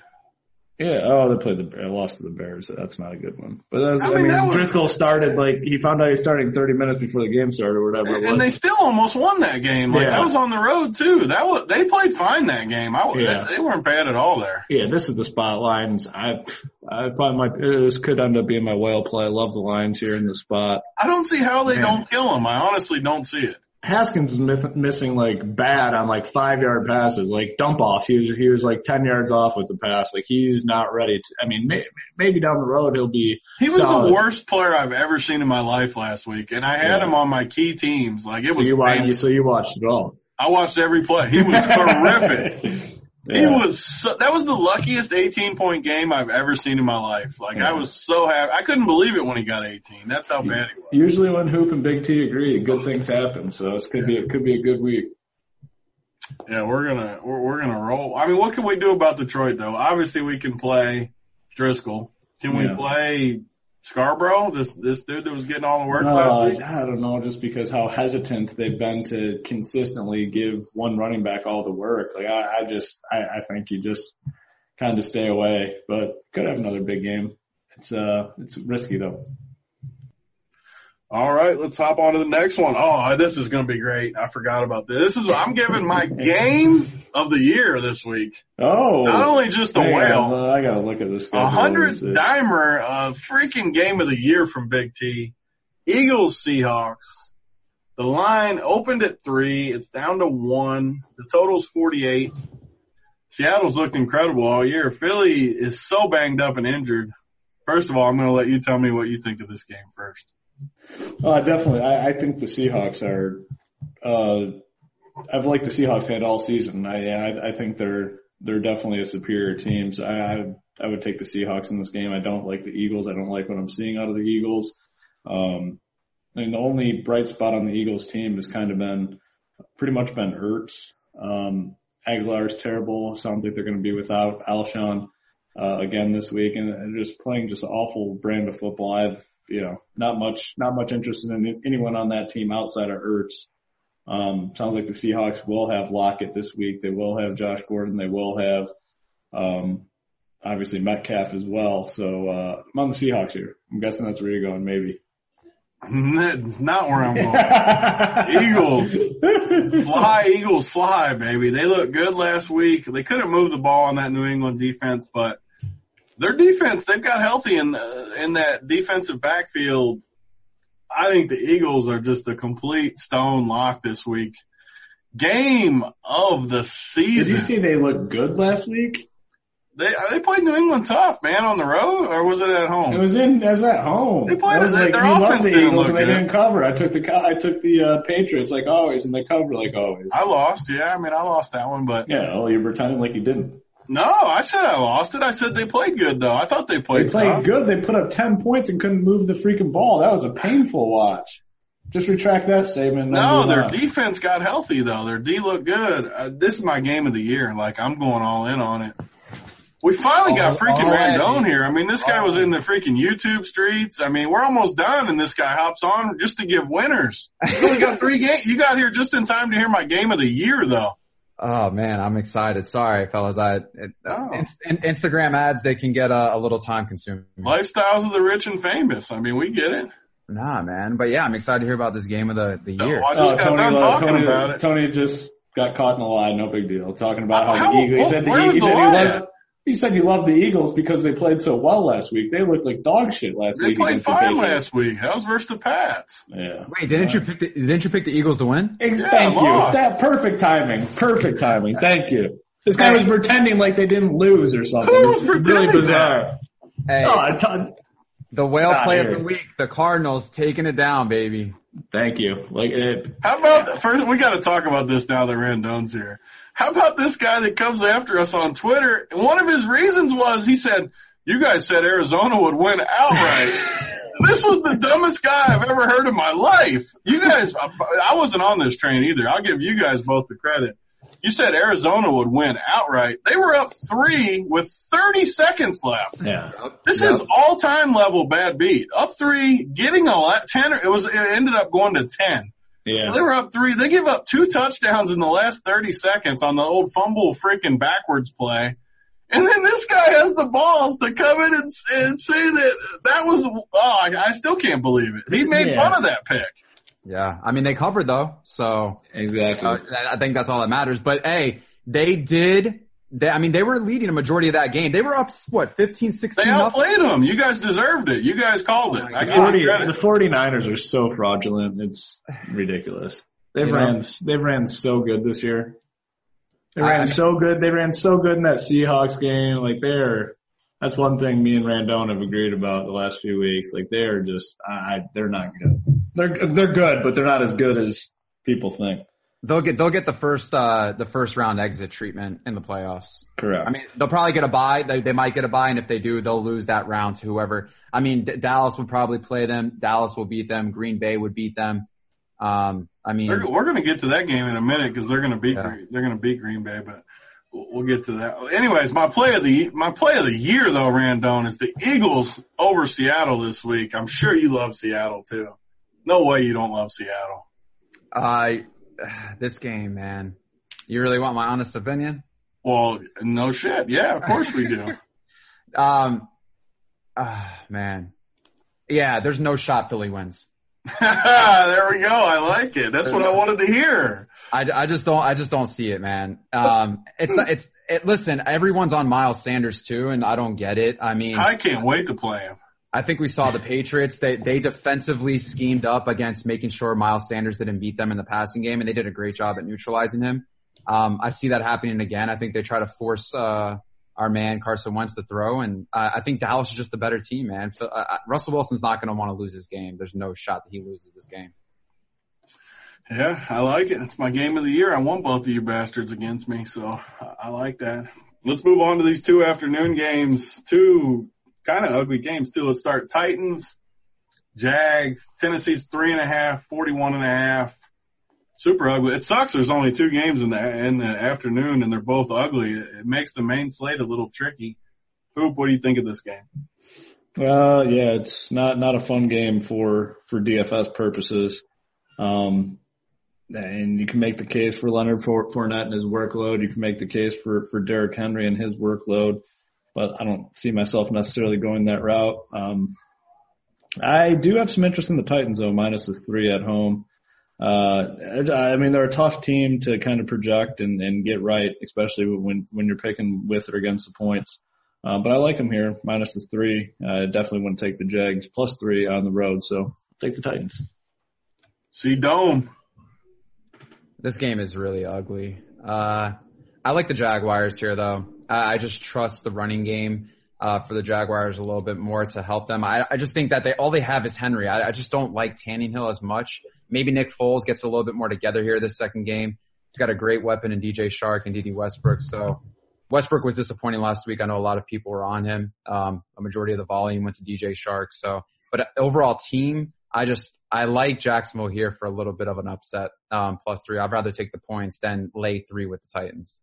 Yeah. Oh, they played the. Lost to the Bears. So that's not a good one. But I I, mean, mean, that was- Driskel started like he found out he was starting 30 minutes before the game started or whatever it was. And they still almost won that game. Like Yeah. that was on the road too. That was they played fine that game. I Yeah. they, they weren't bad at all there. yeah, this is the spot lines. I I probably might this could end up being my whale play. I love the lines here in the spot. I don't see how they Man. don't kill him. I honestly don't see it. Haskins is myth- missing like bad on like five yard passes, like dump off. He was he was like 10 yards off with the pass. Like he's not ready to. I mean, may, maybe down the road he'll be. He was solid. the worst player I've ever seen in my life last week, and I had Yeah. him on my key teams. Like it So was. you, watched, so you watched it all. I watched every play. He was horrific. He was so, that was the luckiest 18 point game I've ever seen in my life. Like Yeah. I was so happy. I couldn't believe it when he got 18. That's how bad he was. Usually when Hoop and Big T agree, good things happen. So this could be it could be a good week. Yeah, we're gonna we're, we're gonna roll. I mean, what can we do about Detroit though? Obviously, we can play Driskel. Can we play Scarbrough? This this dude that was getting all the work Uh, last week. I don't know, just because how hesitant they've been to consistently give one running back all the work. Like I, I just I, I think you just kind of stay away, but could have another big game. It's uh it's risky though. All right, let's hop on to the next one. Oh, this is gonna be great. I forgot about this. This is I'm giving my game of the year this week. Oh, Not only just the whale. on, I gotta look at this. A hundred dimer, a freaking game of the year from Big T. Eagles Seahawks. The line opened at three. It's down to one. The total's 48. Seattle's looked incredible all year. Philly is so banged up and injured. First of all, I'm going to let you tell me what you think of this game first. Uh, definitely. I, I think the Seahawks are. Uh, I've liked the Seahawks fan all season. I, I I think they're they're definitely a superior team. So I, I I would take the Seahawks in this game. I don't like the Eagles. I don't like what I'm seeing out of the Eagles. Um, I the only bright spot on the Eagles team has kind of been pretty much been Ertz. Um, Agholor's terrible. Sounds like they're going to be without Alshon uh, again this week, and they're just playing just awful brand of football. I've you know not much not much interest in anyone on that team outside of Ertz. Um, sounds like the Seahawks will have Lockett this week. They will have Josh Gordon. They will have um, obviously Metcalf as well. So uh, I'm on the Seahawks here. I'm guessing that's where you're going, maybe. That's not where I'm going. Eagles. Fly, Eagles, fly, baby. They look good last week. They couldn't move the ball on that New England defense, but their defense, they've got healthy in, uh, in that defensive backfield. I think the Eagles are just a complete stone lock this week. Game of the season. Did you see they looked good last week? They, they played New England tough, man, on the road, or was it at home? It was in, it was at home. They played I was like, their offense the didn't Eagles look and they didn't cover. I took the, I took the, uh, Patriots like always and they covered like always. I lost, yeah. I mean, I lost that one, but Yeah, well, you're pretending like you didn't. No, I said I lost it. I said they played good though. I thought they played They played tough. good. They put up 10 points and couldn't move the freaking ball. That was a painful watch. Just retract that statement. No, their on. defense got healthy though. Their D looked good. Uh, this is my game of the year. Like I'm going all in on it. We finally got freaking all right. Randone here. I mean, this guy was in the freaking YouTube streets. I mean, we're almost done, and this guy hops on just to give winners. You got three games. You got here just in time to hear my game of the year, though. Oh man, I'm excited. Sorry, fellas. I it, Oh. inst- in, Instagram ads they can get a, a little time consuming. Lifestyles of the rich and famous. I mean, we get it. Nah, man. But yeah, I'm excited to hear about this game of the, the year. Oh, I just uh, got done talking Tony, about it. Tony just got caught in a lie. No big deal. Talking about how, How- the Eagles. He said the, where he said he loved. At? He said you loved the Eagles because they played so well last week. They looked like dog shit last They week. They played against the fine last week. That was versus the Pats. Yeah. Wait, didn't you pick the, didn't you pick the Eagles to win? Ex- Yeah, Thank you. lost. That perfect timing. Perfect timing. Thank you. This guy was pretending like they didn't lose or something. Who was It's really pretending bizarre. Hey, Oh, I t- the whale Not play of the week, the Cardinals taking it down, baby. thank you. Like it, How about first? We got to talk about this now that Randone's here. How about this guy that comes after us on Twitter? And one of his reasons was he said, "You guys said Arizona would win outright." this was the dumbest guy I've ever heard in my life. You guys, I I wasn't on this train either. I'll give you guys both the credit. You said Arizona would win outright. They were up three with 30 seconds left. yeah. This Yep. is all time level bad beat. Up three, getting a lot, 10, it was, it ended up going to 10. Yeah. They were up three. They give up two touchdowns in the last 30 seconds on the old fumble freaking backwards play. And then this guy has the balls to come in and, and say that that was, oh, I, I still can't believe it. He made Yeah. fun of that pick. Yeah, I mean they covered though, so Exactly. uh, I think that's all that matters. But hey, they did. They, I mean, they were leading a majority of that game. They were up what 15, 16 They nothing? outplayed him. You guys deserved it. You guys called it. Oh I give Forty, you the 49ers are so fraudulent. It's ridiculous. They've You know? ran, they've ran so good this year. They ran I mean- so good. They ran so good in that Seahawks game. Like they're, that's one thing me and Randone have agreed about the last few weeks. Like they're just, I, they're not good. They're, they're good, but they're not as good as people think. They'll get they'll get the first uh the first round exit treatment in the playoffs. Correct. I mean, they'll probably get a bye. They they might get a bye, and if they do, they'll lose that round to whoever. I mean, D- Dallas would probably play them. Dallas will beat them. Green Bay would beat them. Um, I mean, They're, we're going to get to that game in a minute because they're going to beat Yeah. Green, they're going to beat Green Bay, but we'll, we'll get to that. Anyways, my play of the my play of the year though, Randone, is the Eagles over Seattle this week. I'm sure you love Seattle too. No way you don't love Seattle. I this game, man. You really want my honest opinion? Well, no shit. Yeah, of course we do. Um, ah, man. Yeah, there's no shot Philly wins. there we go. I like it. That's what I wanted to hear. I, I just don't I just don't see it, man. Um, it's it's it, listen, everyone's on Miles Sanders too, and I don't get it. I mean, I can't wait to play him. I think we saw the Patriots. They they defensively schemed up against making sure Miles Sanders didn't beat them in the passing game, and they did a great job at neutralizing him. Um, I see that happening again. I think they try to force uh, our man Carson Wentz to throw, and uh, I think Dallas is just a better team, man. Uh, Russell Wilson's not going to want to lose this game. There's no shot that he loses this game. Yeah, I like it. It's my game of the year. I won both of you bastards against me, so I like that. Let's move on to these two afternoon games. Two kind of ugly games too. Let's start Titans, Jags, Tennessee's three and a half, 41 and a half. Super ugly. It sucks. There's only two games in the, in the afternoon and they're both ugly. It, makes the main slate a little tricky. Hoop, what do you think of this game? Well, yeah, it's not not a fun game for for DFS purposes. Um, and you can make the case for Leonard Four- Fournette and his workload. You can make the case for for Derrick Henry and his workload, but I don't see myself necessarily going that route. Um, I do have some interest in the Titans though, minus the three at home. Uh, I mean, they're a tough team to kind of project and, and get right, especially when when you're picking with or against the points. Uh, but I like them here, minus the three. I definitely want to take the Jags plus three on the road, so take the Titans. See Dome. This game is really ugly. Uh, I like the Jaguars here though. I, just trust the running game, uh, for the Jaguars a little bit more to help them. I, I just think that they, all they have is Henry. I, I just don't like Tannehill as much. Maybe Nick Foles gets a little bit more together here this second game. He's got a great weapon in DJ Chark and Dede Westbrook. So Westbrook was disappointing last week. I know a lot of people were on him. Um, a majority of the volume went to DJ Chark. So, but overall team, I just, I like Jacksonville here for a little bit of an upset, um, plus three. I'd rather take the points than lay three with the Titans.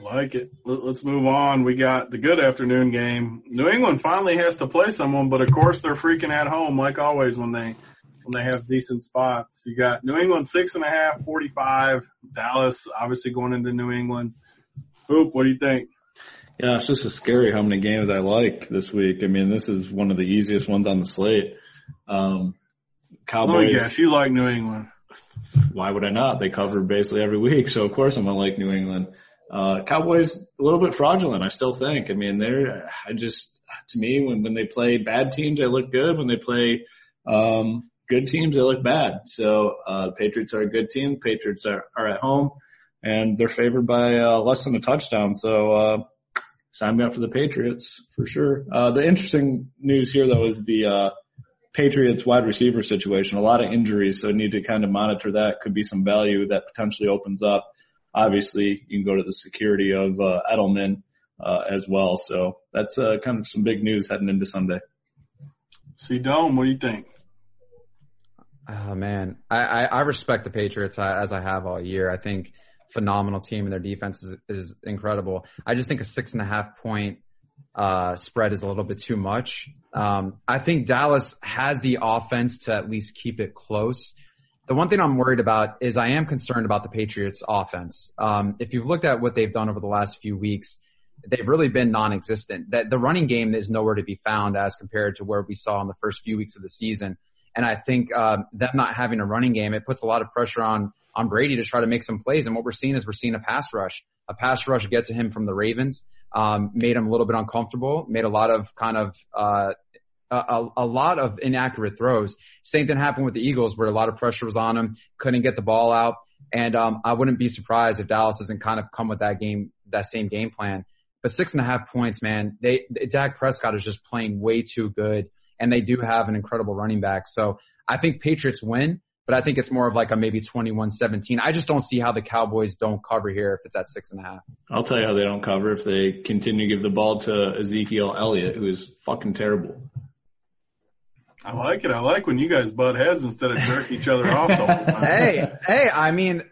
Like it. Let- Let's move on. We got the good afternoon game. New England finally has to play someone, but of course they're freaking at home like always when they when they have decent spots. You got New England six and a half, forty five. Dallas obviously going into New England. Hoop, what do you think? Yeah, it's just a scary how many games I like this week. I mean, this is one of the easiest ones on the slate. Um, Cowboys. Me guess, you like New England. Why would I not? They cover basically every week, so of course I'm gonna like New England. Uh, Cowboys a little bit fraudulent, I still think. I mean, they're, I just, to me, when, when they play bad teams, they look good. When they play, um, good teams, they look bad. So, uh, Patriots are a good team. Patriots are, are at home and they're favored by, uh, less than a touchdown. So, uh, sign me up for the Patriots for sure. Uh, the interesting news here though is the, uh, Patriots wide receiver situation. A lot of injuries, so need to kind of monitor that. Could be some value that potentially opens up obviously you can go to the security of uh, Edelman uh, as well. So that's uh, kind of some big news heading into Sunday. See, Dome, what do you think? Oh man, I, I, I respect the Patriots uh, as I have all year. I think phenomenal team and their defense is, is incredible. I just think a six and a half point uh, spread is a little bit too much. Um, I think Dallas has the offense to at least keep it close. The one thing I'm worried about is I am concerned about the Patriots offense. Um, if you've looked at what they've done over the last few weeks, they've really been non-existent. That the running game is nowhere to be found as compared to where we saw in the first few weeks of the season. And I think um, them not having a running game, it puts a lot of pressure on on Brady to try to make some plays. And what we're seeing is we're seeing a pass rush. A pass rush get to him from the Ravens, um, made him a little bit uncomfortable, made a lot of kind of uh, a, a lot of inaccurate throws. Same thing happened with the Eagles where a lot of pressure was on him, couldn't get the ball out. And um, I wouldn't be surprised if Dallas doesn't kind of come with that game, that same game plan. But six and a half points, man, they Dak Prescott is just playing way too good, and they do have an incredible running back. So I think Patriots win, but I think it's more of like a maybe 21-17. I just don't see how the Cowboys don't cover here if it's at six and a half. I'll tell you how they don't cover if they continue to give the ball to Ezekiel Elliott, who is fucking terrible. I like it. I like when you guys butt heads instead of jerk each other off. hey, hey, I mean,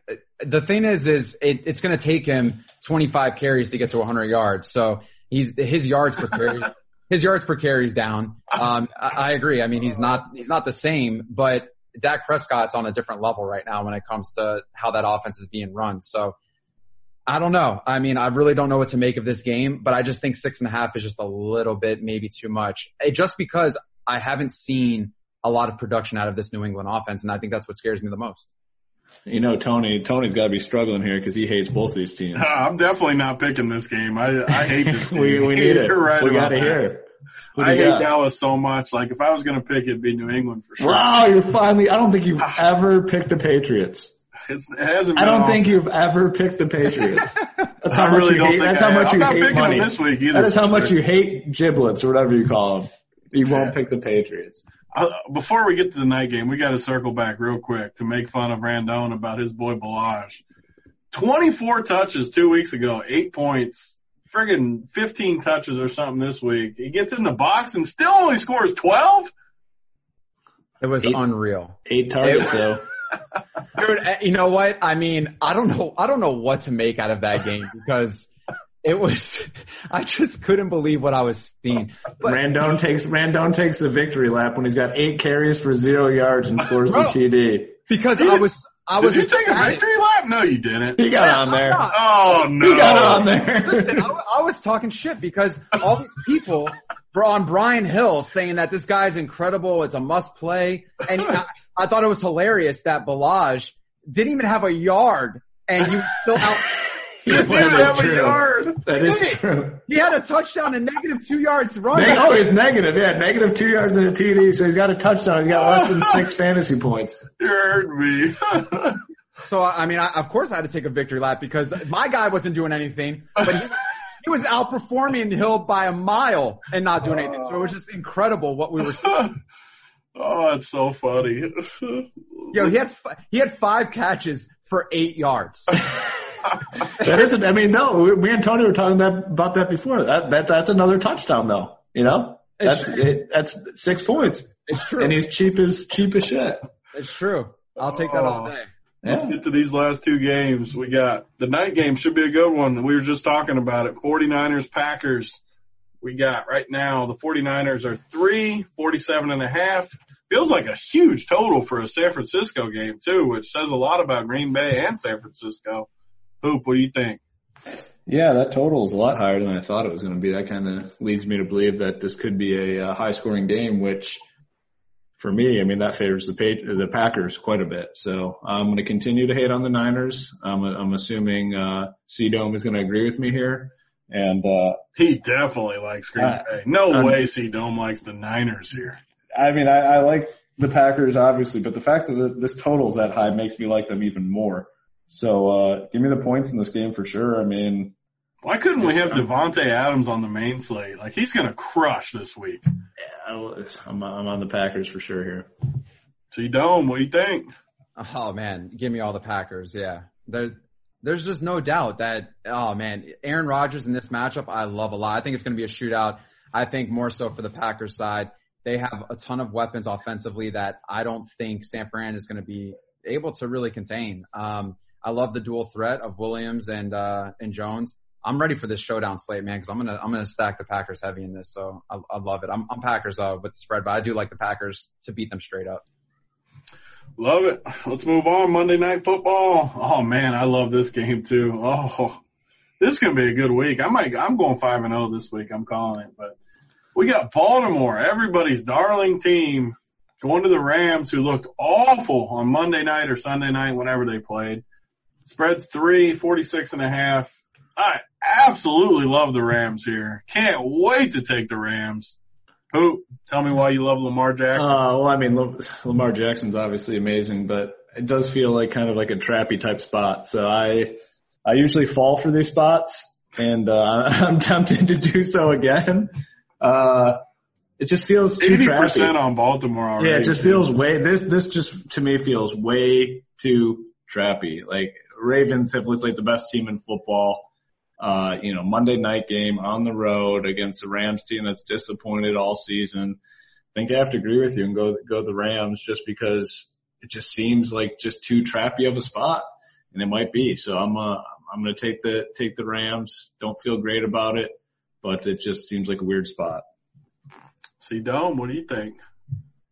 the thing is, is it, it's going to take him 25 carries to get to 100 yards. So he's his yards per carry, his yards per carry is down. Um, I, I agree. I mean, he's not he's not the same, but Dak Prescott's on a different level right now when it comes to how that offense is being run. So. I don't know. I mean, I really don't know what to make of this game, but I just think six and a half is just a little bit, maybe too much. It, just because I haven't seen a lot of production out of this New England offense, and I think that's what scares me the most. You know, Tony, Tony's got to be struggling here because he hates both these teams. I'm definitely not picking this game. I, I hate this game. we, we need it. You're right we got to hear it. I hate got? Dallas so much. Like if I was going to pick, it'd be New England for sure. Wow, you're finally. I don't think you've ever picked the Patriots. It's, it hasn't. I don't think you've ever picked the Patriots. That's how I much really you hate. That's how much you hate money. This week either, that is how much you hate giblets or whatever you call them. You won't pick the Patriots. Uh, before we get to the night game, we got to circle back real quick to make fun of Randone about his boy Ballage. 24 touches two weeks ago, eight points, friggin' 15 touches or something this week. He gets in the box and still only scores 12? It was eight, unreal. Eight targets though. Dude, eh, you know what? I mean, I don't know. I don't know what to make out of that game because it was, I just couldn't believe what I was seeing. But, Randone takes, Randone takes the victory lap when he's got eight carries for zero yards and scores bro, the TD. Because I was, I was. Did you take a victory lap? No, you didn't. He got on there. Oh no. He got on there. Listen, I, I was talking shit because all these people were on Brian Hill saying that this guy's incredible. It's a must play. And I, I thought it was hilarious that Ballage didn't even have a yard and he was still out he didn't have a yard. That is true. He had a touchdown and negative two yards running. oh, he's negative. Yeah, negative two yards and a TD. So he's got a touchdown. He's got less than six fantasy points. You heard me. so I mean, I, of course, I had to take a victory lap because my guy wasn't doing anything, but he was, he was outperforming Hill by a mile and not doing anything. So it was just incredible what we were seeing. Oh, that's so funny. Yo, he had he had five catches for eight yards that isn't. I mean, no. Me and Tony were talking that, about that before. That, that that's another touchdown, though. You know, that's it, that's six points. It's true. And he's cheap as cheap as shit. It's true. I'll take that all oh. day. Let's get to these last two games. We got the night game should be a good one. We were just talking about it. 49ers, Packers. We got right now the 49ers are three, 47 and a half. Feels like a huge total for a San Francisco game too, which says a lot about Green Bay and San Francisco. Hoop, what do you think? Yeah, that total is a lot higher than I thought it was going to be. That kind of leads me to believe that this could be a, a high scoring game, which for me, I mean, that favors the pa- the Packers quite a bit. So I'm going to continue to hate on the Niners. I'm, I'm assuming, uh, C Dome is going to agree with me here. And, uh, He definitely likes Green Bay. No um, way C Dome likes the Niners here. I mean, I, I like the Packers obviously, but the fact that this total is that high makes me like them even more. So, uh, give me the points in this game for sure. I mean, Why couldn't we have Davante Adams on the main slate? Like he's gonna crush this week. I- I'm, I'm on the Packers for sure here. C Dome, what do you think? Oh man, give me all the Packers. Yeah, there, there's just no doubt that. Oh man, Aaron Rodgers in this matchup, I love a lot. I think it's going to be a shootout. I think more so for the Packers side. They have a ton of weapons offensively that I don't think San Fran is going to be able to really contain. Um, I love the dual threat of Williams and uh, and Jones. I'm ready for this showdown slate, man, because I'm gonna I'm gonna stack the Packers heavy in this. So I, I love it. I'm, I'm Packers uh, with the spread, but I do like the Packers to beat them straight up. Love it. Let's move on. Monday night football. Oh man, I love this game too. Oh, this is gonna be a good week. I might. I'm going five and zero this week. I'm calling it. But we got Baltimore, everybody's darling team, going to the Rams, who looked awful on Monday night or Sunday night, whenever they played. Spreads three, 46 and a half. I absolutely love the Rams here. Can't wait to take the Rams. Who? Tell me why you love Lamar Jackson. Uh, well, I mean, Lamar Jackson's obviously amazing, but it does feel like kind of like a trappy type spot. So I, I usually fall for these spots and, uh, I'm tempted to do so again. Uh, it just feels too Eighty trappy. percent on Baltimore already. Yeah, it just feels way, this, this just to me feels way too trappy. Like Ravens have looked like the best team in football. Uh, you know, Monday night game on the road against the Rams team that's disappointed all season. I think I have to agree with you and go, go the Rams just because it just seems like just too trappy of a spot and it might be. So I'm, uh, I'm going to take the, take the Rams. Don't feel great about it, but it just seems like a weird spot. See, Dome, what do you think?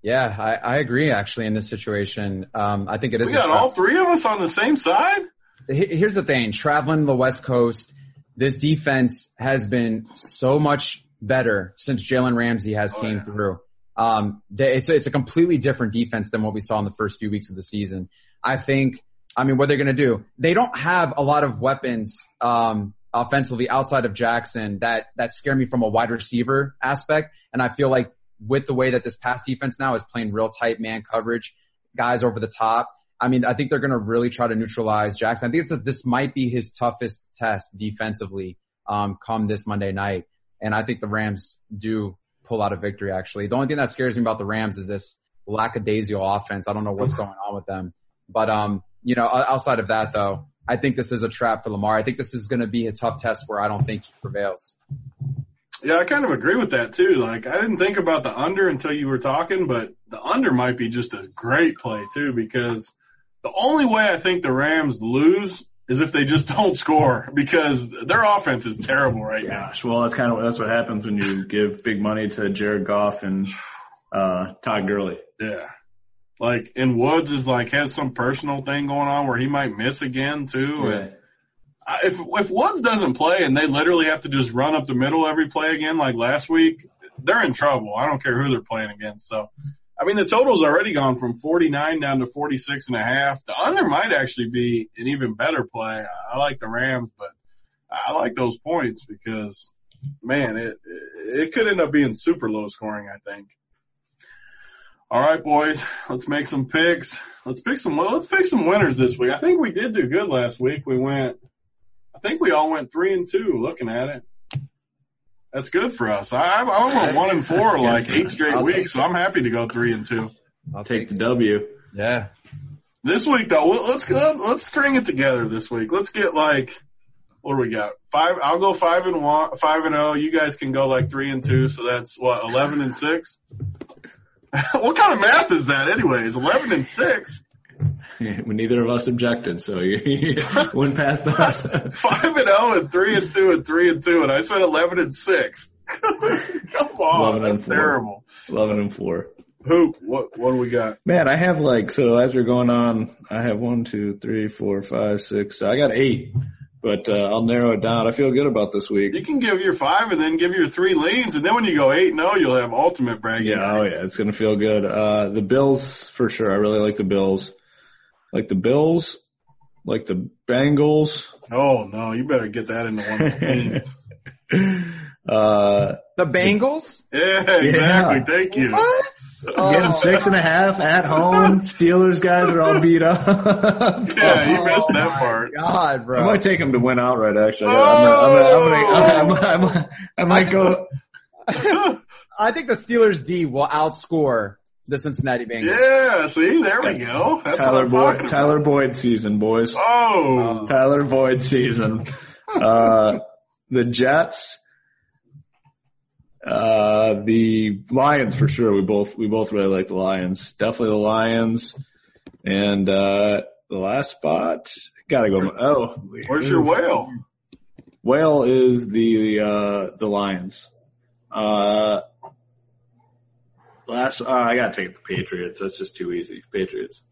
Yeah, I, I agree actually in this situation. Um, I think it is. We got all three of us on the same side. He- Here's the thing, traveling the West Coast, this defense has been so much better since Jalen Ramsey has Oh, came yeah. through. Um, it's, a- it's a completely different defense than what we saw in the first few weeks of the season. I think, I mean, what they're going to do, they don't have a lot of weapons, um, offensively outside of Jackson that, that scare me from a wide receiver aspect. And I feel like with the way that this pass defense now is playing real tight man coverage, guys over the top, I mean, I think they're going to really try to neutralize Jackson. I think it's, this might be his toughest test defensively, um, come this Monday night. And I think the Rams do pull out a victory, actually. The only thing that scares me about the Rams is this lackadaisical offense. I don't know what's going on with them. But, um, you know, outside of that though, I think this is a trap for Lamar. I think this is going to be a tough test where I don't think he prevails. Yeah, I kind of agree with that too. Like, I didn't think about the under until you were talking, but the under might be just a great play too because the only way I think the Rams lose is if they just don't score because their offense is terrible right now. Gosh, well, that's kind of that's what happens when you give big money to Jared Goff and uh, Todd Gurley. Yeah. Like, and Woods is like, has some personal thing going on where he might miss again too. And I- if, if Woods doesn't play and they literally have to just run up the middle every play again like last week, they're in trouble. I don't care who they're playing against. So, I mean, the total's already gone from 49 down to 46 and a half. The under might actually be an even better play. I like the Rams, but I like those points because man, it, it could end up being super low scoring, I think. All right, boys, let's make some picks. Let's pick some, let's pick some winners this week. I think we did do good last week. We went, I think we all went three and two looking at it. That's good for us. I, I went one and four like eight straight I'll weeks, so I'm happy to go three and two. I'll Take the W. Yeah. This week though, well, let's go, let's string it together this week. Let's get like, what do we got? Five, I'll go five and one, five and oh. You guys can go like three and two. So that's what, 11 and six? what kind of math is that anyways? 11 and six? when neither of us objected, so you, you went past us. Five and oh and three and two and three and two. And I said 11 and six. Come on. 11 and That's four. terrible. Eleven and four. Hoop. What, what do we got? Man, I have like so as we're going on, I have one, two, three, four, five, six. I got eight. but uh, I'll narrow it down. I feel good about this week. You can give your five and then give your three leans, and then when you go eight, no, you'll have ultimate bragging. Yeah, oh yeah, it's gonna feel good. Uh, the Bills for sure. I really like the Bills. Like the Bills, like the Bengals. Oh no, you better get that into one of the leans. uh, The Bengals? Yeah, exactly. Yeah. Thank you. What? get them six and a half at home. Steelers guys are all beat up. Yeah, you missed that my part. God, bro. I might take them to win outright. Actually, I'm gonna, I'm gonna, I'm gonna, I'm gonna, I might go. I think the Steelers D will outscore the Cincinnati Bengals. Yeah, see, there we go. That's Tyler Boyd, Tyler. Boyd season, boys. Oh, Tyler Boyd season. Uh, the Jets, uh, the Lions for sure. We both, we both really like the Lions. Definitely the Lions. And, uh, the last spot, gotta go. Oh, where's your whale? Whale is the, uh, the Lions. Uh, last, uh, I gotta take the Patriots. That's just too easy. Patriots.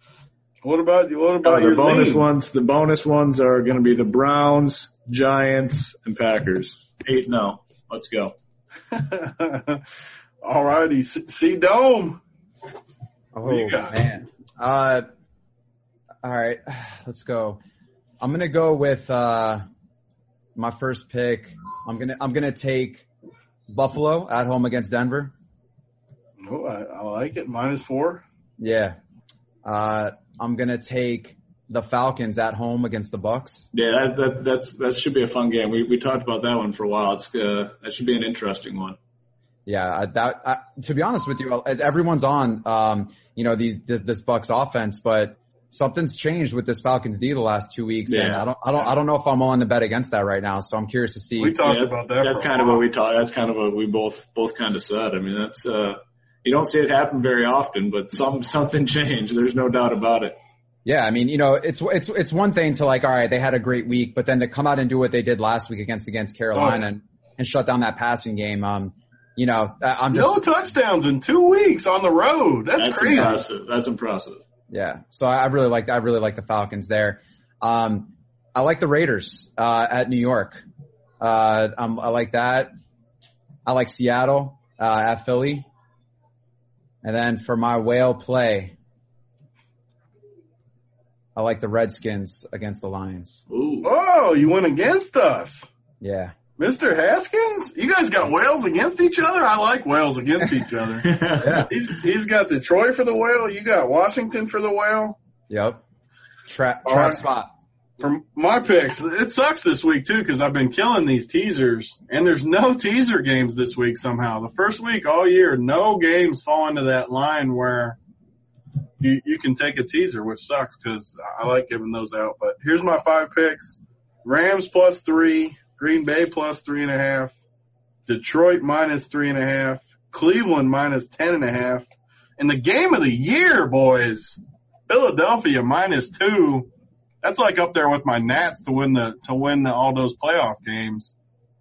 What about you? what Uh, about the your bonus lean? ones, the bonus ones are going to be the Browns, Giants, and Packers. Eight, no. Let's go. All righty, see dome. Oh you got? man. Uh, all right, let's go. I'm gonna go with uh, my first pick. I'm gonna I'm gonna take Buffalo at home against Denver. Oh, I, I like it. Minus four. Yeah. Uh, I'm gonna take the Falcons at home against the Bucs. Yeah, that, that that's that should be a fun game. We we talked about that one for a while. It's uh, that should be an interesting one. Yeah, that I, to be honest with you, as everyone's on, um, you know, these this, this Bucs offense, but something's changed with this Falcons D the last two weeks, and Yeah. I don't, I don't, I don't know if I'm willing to bet against that right now. So I'm curious to see. We talked Yeah, about that. That's kind of what we talked. That's kind of what we both both kind of said. I mean, that's uh, you don't see it happen very often, but some something changed. There's no doubt about it. Yeah, I mean, you know, it's it's it's one thing to like, all right, they had a great week, but then to come out and do what they did last week against against Carolina Oh. and, and shut down that passing game, um, you know, I- I'm just no touchdowns in two weeks on the road. That's, That's crazy. impressive. That's impressive. Yeah. So I I really like I really like the Falcons there. Um, I like the Raiders uh, at New York. Uh, um, I like that. I like Seattle uh, at Philly. And then for my whale play, I like the Redskins against the Lions. Ooh. Oh, you went against us. Yeah. Mr. Haskins? You guys got whales against each other? I like whales against each other. Yeah. He's, he's got Detroit for the whale. You got Washington for the whale. Yep. Trap trap right. spot. For my picks, it sucks this week too because I've been killing these teasers and there's no teaser games this week somehow. The first week all year, no games fall into that line where you, you can take a teaser, which sucks because I like giving those out. But here's my five picks. Rams plus three, Green Bay plus three and a half, Detroit minus three and a half, Cleveland minus ten and a half, and the game of the year, boys, Philadelphia minus two. That's like up there with my Nats to win the to win the, all those playoff games.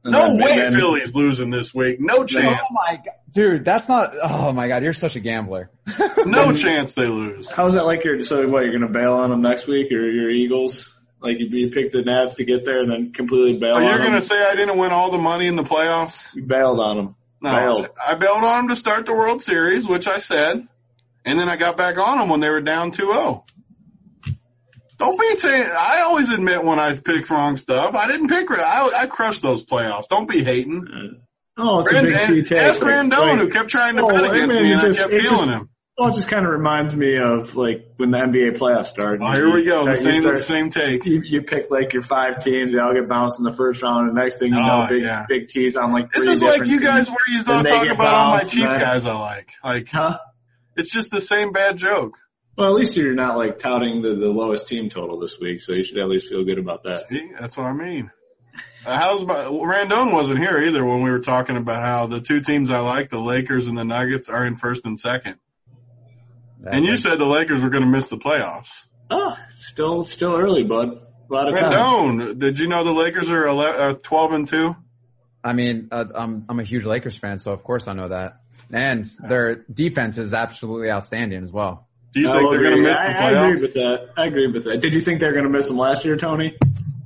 And No way and then- Philly's losing this week. No chance. Oh my god, dude, that's not. Oh my god, you're such a gambler. No chance they lose. How's that like? Your so what? You're gonna bail on them next week, or your Eagles? Like you, you picked the Nats to get there, and then completely bail Oh, on you're them. gonna say I didn't win all the money in the playoffs? You bailed on them. No, Bailed. I bailed on them to start the World Series, which I said, and then I got back on them when they were down 2-0. Don't be saying. I always admit when I pick wrong stuff. I didn't pick. I, I crushed those playoffs. Don't be hating. Uh, oh, it's a big and T take. ask Like- who kept trying to Oh, bet against mean, me, and just- I kept feeling just- him. Well, it just kind of reminds me of like when the NBA playoffs started. Oh, well, here we go. The same, start- same take. You, you pick like your five teams, they all get bounced in the first round, and the next thing you Oh, know, big yeah. big tees on like This three is like you guys where you Then talk about all my cheap guys I like. Like, Huh? it's just the same bad joke. Well, at least you're not like touting the, the lowest team total this week, so you should at least feel good about that. See, that's what I mean. Uh, how's my, Randone wasn't here either when we were talking about how the two teams I like, the Lakers and the Nuggets, are in first and second. And you said the Lakers were going to miss the playoffs. Oh, still still early, bud. A lot of time. Randone, did you know the Lakers are 11, uh, 12 and 2? I mean, uh, I'm I'm a huge Lakers fan, so of course I know that. And their defense is absolutely outstanding as well. Do you I think they're going to miss the I, I agree with that. I agree with that. Did you think they were going to miss them last year, Tony?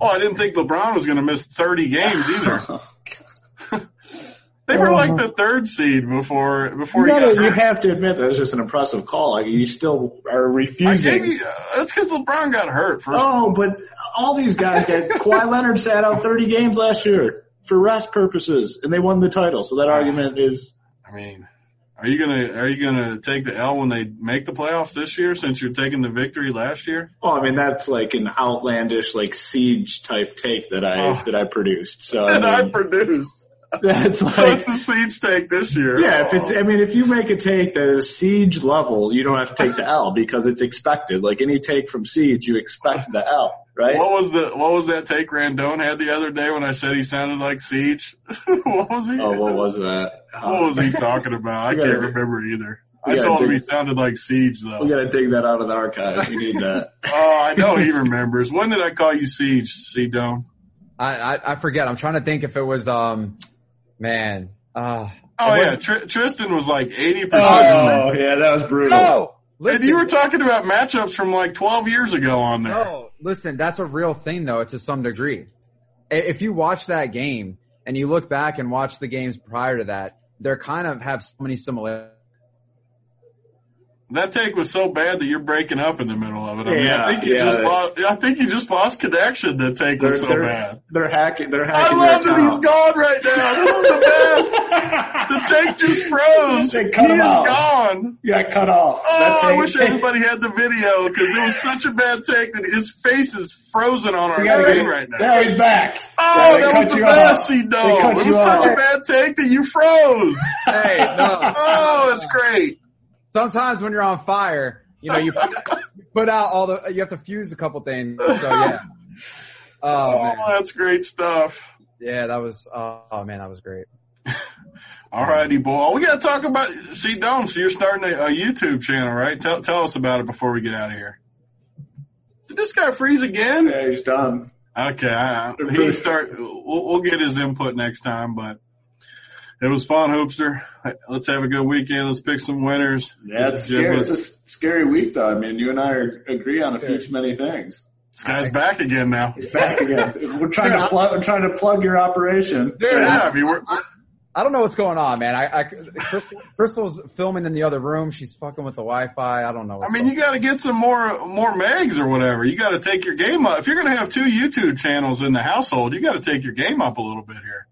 Oh, I didn't think LeBron was going to miss 30 games either. They were like the third seed before before You, he gotta, got you have to admit that was just an impressive call. Like you still are refusing. you, uh, that's because LeBron got hurt. First, Oh, but all these guys got Kawhi Leonard sat out 30 games last year for rest purposes, and they won the title. So that argument is I mean, are you gonna are you gonna take the L when they make the playoffs this year since you're taking the victory last year? well, I mean that's like an outlandish like siege type take that I Oh. that I produced. So And I I produced. that's like So it's a siege take this year. yeah. If it's I mean if you make a take that is siege level, you don't have to take the L because it's expected. Like any take from siege, you expect the L, right? What was the what was that take Randone had the other day when I said he sounded like Siege? what was he? Oh, what was that? What was he talking about? I can't remember either. I told him he sounded like Siege though. We though. gotta dig that out of the archives. We need that. Oh, I know he remembers. When did I call you Siege, C Dome? I, I I forget. I'm trying to think if it was um, man. Uh, Oh yeah, Tr- Tristan was like eighty percent. Oh yeah, that was brutal. No, And you were talking about matchups from like twelve years ago on there. No, listen, that's a real thing though, to some degree. I- If you watch that game and you look back and watch the games prior to that, they're kind of have so many similarities. That take was so bad that you're breaking up in the middle of it. I mean, Yeah, I think you yeah. just lost. I think you just lost connection. That take They're, was so they're, bad. they're hacking. They're hacking. I hacking. love your that he's account. gone right now. This is the best. The take just froze. They He cut him is out. gone. You got cut off. Oh, That I take- wish everybody had the video because it was such a bad take that his face is frozen on our We gotta screen right now. Now he's back. Oh, They that was the you best, off. C They Dome. cut It was you such a bad take that you froze. Hey, no. Oh, that's great. Sometimes when you're on fire, you know, you put, out all the, you have to fuse a couple things. So yeah. Oh, Oh, man. that's great stuff. Yeah, that was, oh, oh man, that was great. All righty, boy. We got to talk about C Dome. So you're starting a, a YouTube channel, right? Tell tell us about it before we get out of here. Did this guy freeze again? Yeah, he's done. Okay, I, he start. We'll, we'll get his input next time, but it was fun, Hoopster. Let's have a good weekend. Let's pick some winners. Yeah, it's Jim, scary. It's let's- a s- scary week, though. I mean, you and I are, agree on a few too many things. This guy's back again now. Back again. We're trying to plug. We're trying to plug your operation. Yeah, I mean, we're, I don't know what's going on, man. I, I Crystal, Crystal's filming in the other room. She's fucking with the Wi-Fi. I don't know. I mean, going you got to get some more more megs or whatever. You got to take your game up. If you're going to have two YouTube channels in the household, you got to take your game up a little bit here.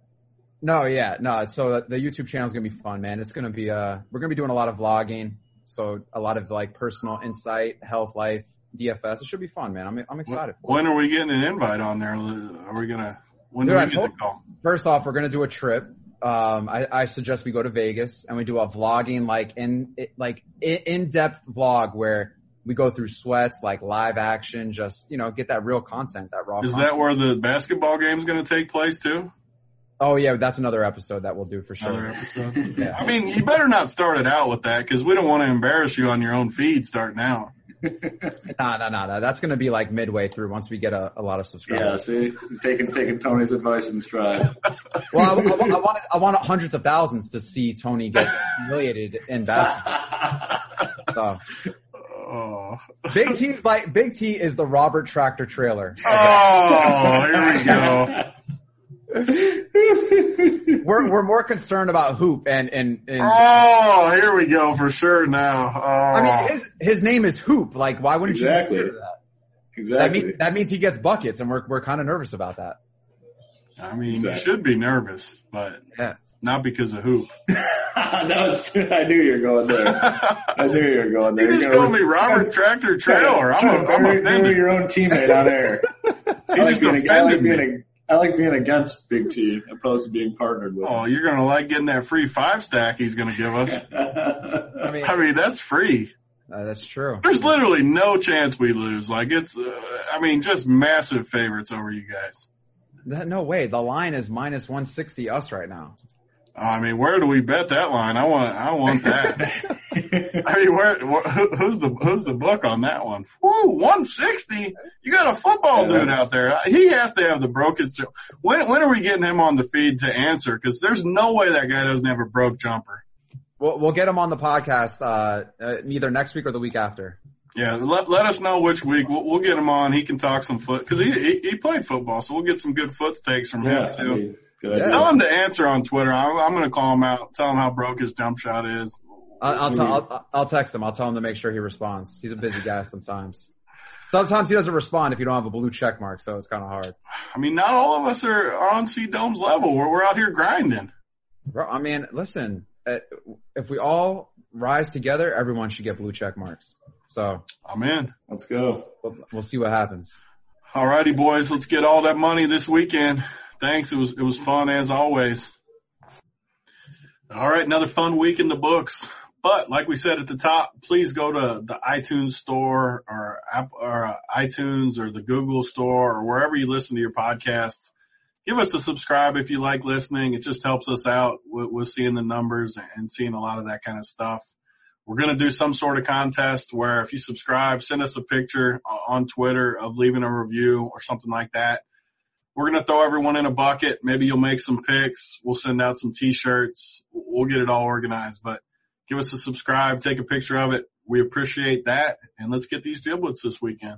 No, yeah, no. So the YouTube channel is gonna be fun, man. It's gonna be uh, we're gonna be doing a lot of vlogging, so a lot of like personal insight, health, life, DFS. It should be fun, man. I'm I'm excited. For it. When are we getting an invite on there? Are we gonna? When do Dude, we I get told- the call? First off, we're gonna do a trip. Um, I, I suggest we go to Vegas and we do a vlogging like in like in depth vlog where we go through sweats, like live action, just you know get that real content, that raw. Is content. that where the basketball game's going to take place too? Oh yeah, that's another episode that we'll do for sure. Another episode. Yeah. I mean, you better not start it out with that because we don't want to embarrass you on your own feed starting out. No, no, no, no. That's gonna be like midway through once we get a, a lot of subscribers. Yeah, subscribers. see, taking taking Tony's advice in stride. Well, I, I, want- I want I want hundreds of thousands to see Tony get humiliated in basketball. So Oh, Big T's like Big T is the Robert Tractor Traylor. oh here we go. We're we're more concerned about hoop and and, and Oh, here we go for sure now. Oh. I mean oh. his his name is Hoop. Like why wouldn't Exactly. you consider that? That exactly. means that means he gets buckets, and we're we're kind of nervous about that. I mean, Exactly. you should be nervous, but Yeah. not because of hoop. that was, I knew you were going there. I knew you were going there. You just You're called gonna- me Robert Tractor Traylor. I'm, Trying to a, I'm bury- bury offended. your own teammate on air. I like just being, a, I like offended being me. a, I like being against Big T opposed to being partnered with. Oh, you're gonna like getting that free five stack he's gonna give us. I mean, I mean, that's free. uh, that's true. There's literally no chance we lose. Like it's, uh, I mean, just massive favorites over you guys. That, no way. The line is minus 160 us right now. I mean, where do we bet that line? I want, I want that. I mean, where, wh- who's the, who's the book on that one? Woo, 160. You got a football Yeah, dude out there. He has to have the brokest. ju- When, when are we getting him on the feed to answer? Cause there's no way that guy doesn't have a broke jumper. We'll we'll get him on the podcast uh, uh either next week or the week after. Yeah, let let us know which week. We'll, we'll get him on. He can talk some foot because he, he he played football, so we'll get some good foot takes from Yeah, him I too. mean, good Yeah. Tell him to answer on Twitter. I'm, I'm going to call him out. Tell him how broke his jump shot is. I'll, I'll, tell, I'll, I'll text him. I'll tell him to make sure he responds. He's a busy guy sometimes. Sometimes he doesn't respond if you don't have a blue check mark, so it's kind of hard. I mean, not all of us are, are on C Dome's level. We're we're out here grinding. Bro, I mean, listen, uh, if we all rise together, everyone should get blue check marks. So I'm in. Let's go. we'll, we'll see what happens. All righty, boys. Let's get all that money this weekend. Thanks. It was it was fun as always. All right, another fun week in the books. But like we said at the top, please go to the iTunes store or app or uh, iTunes or the Google store or wherever you listen to your podcasts. Give us a subscribe if you like listening. It just helps us out with, with seeing the numbers and seeing a lot of that kind of stuff. We're going to do some sort of contest where if you subscribe, send us a picture on Twitter of leaving a review or something like that. We're going to throw everyone in a bucket. Maybe you'll make some picks. We'll send out some t-shirts. We'll get it all organized, but give us a subscribe, take a picture of it. We appreciate that. And let's get these giblets this weekend.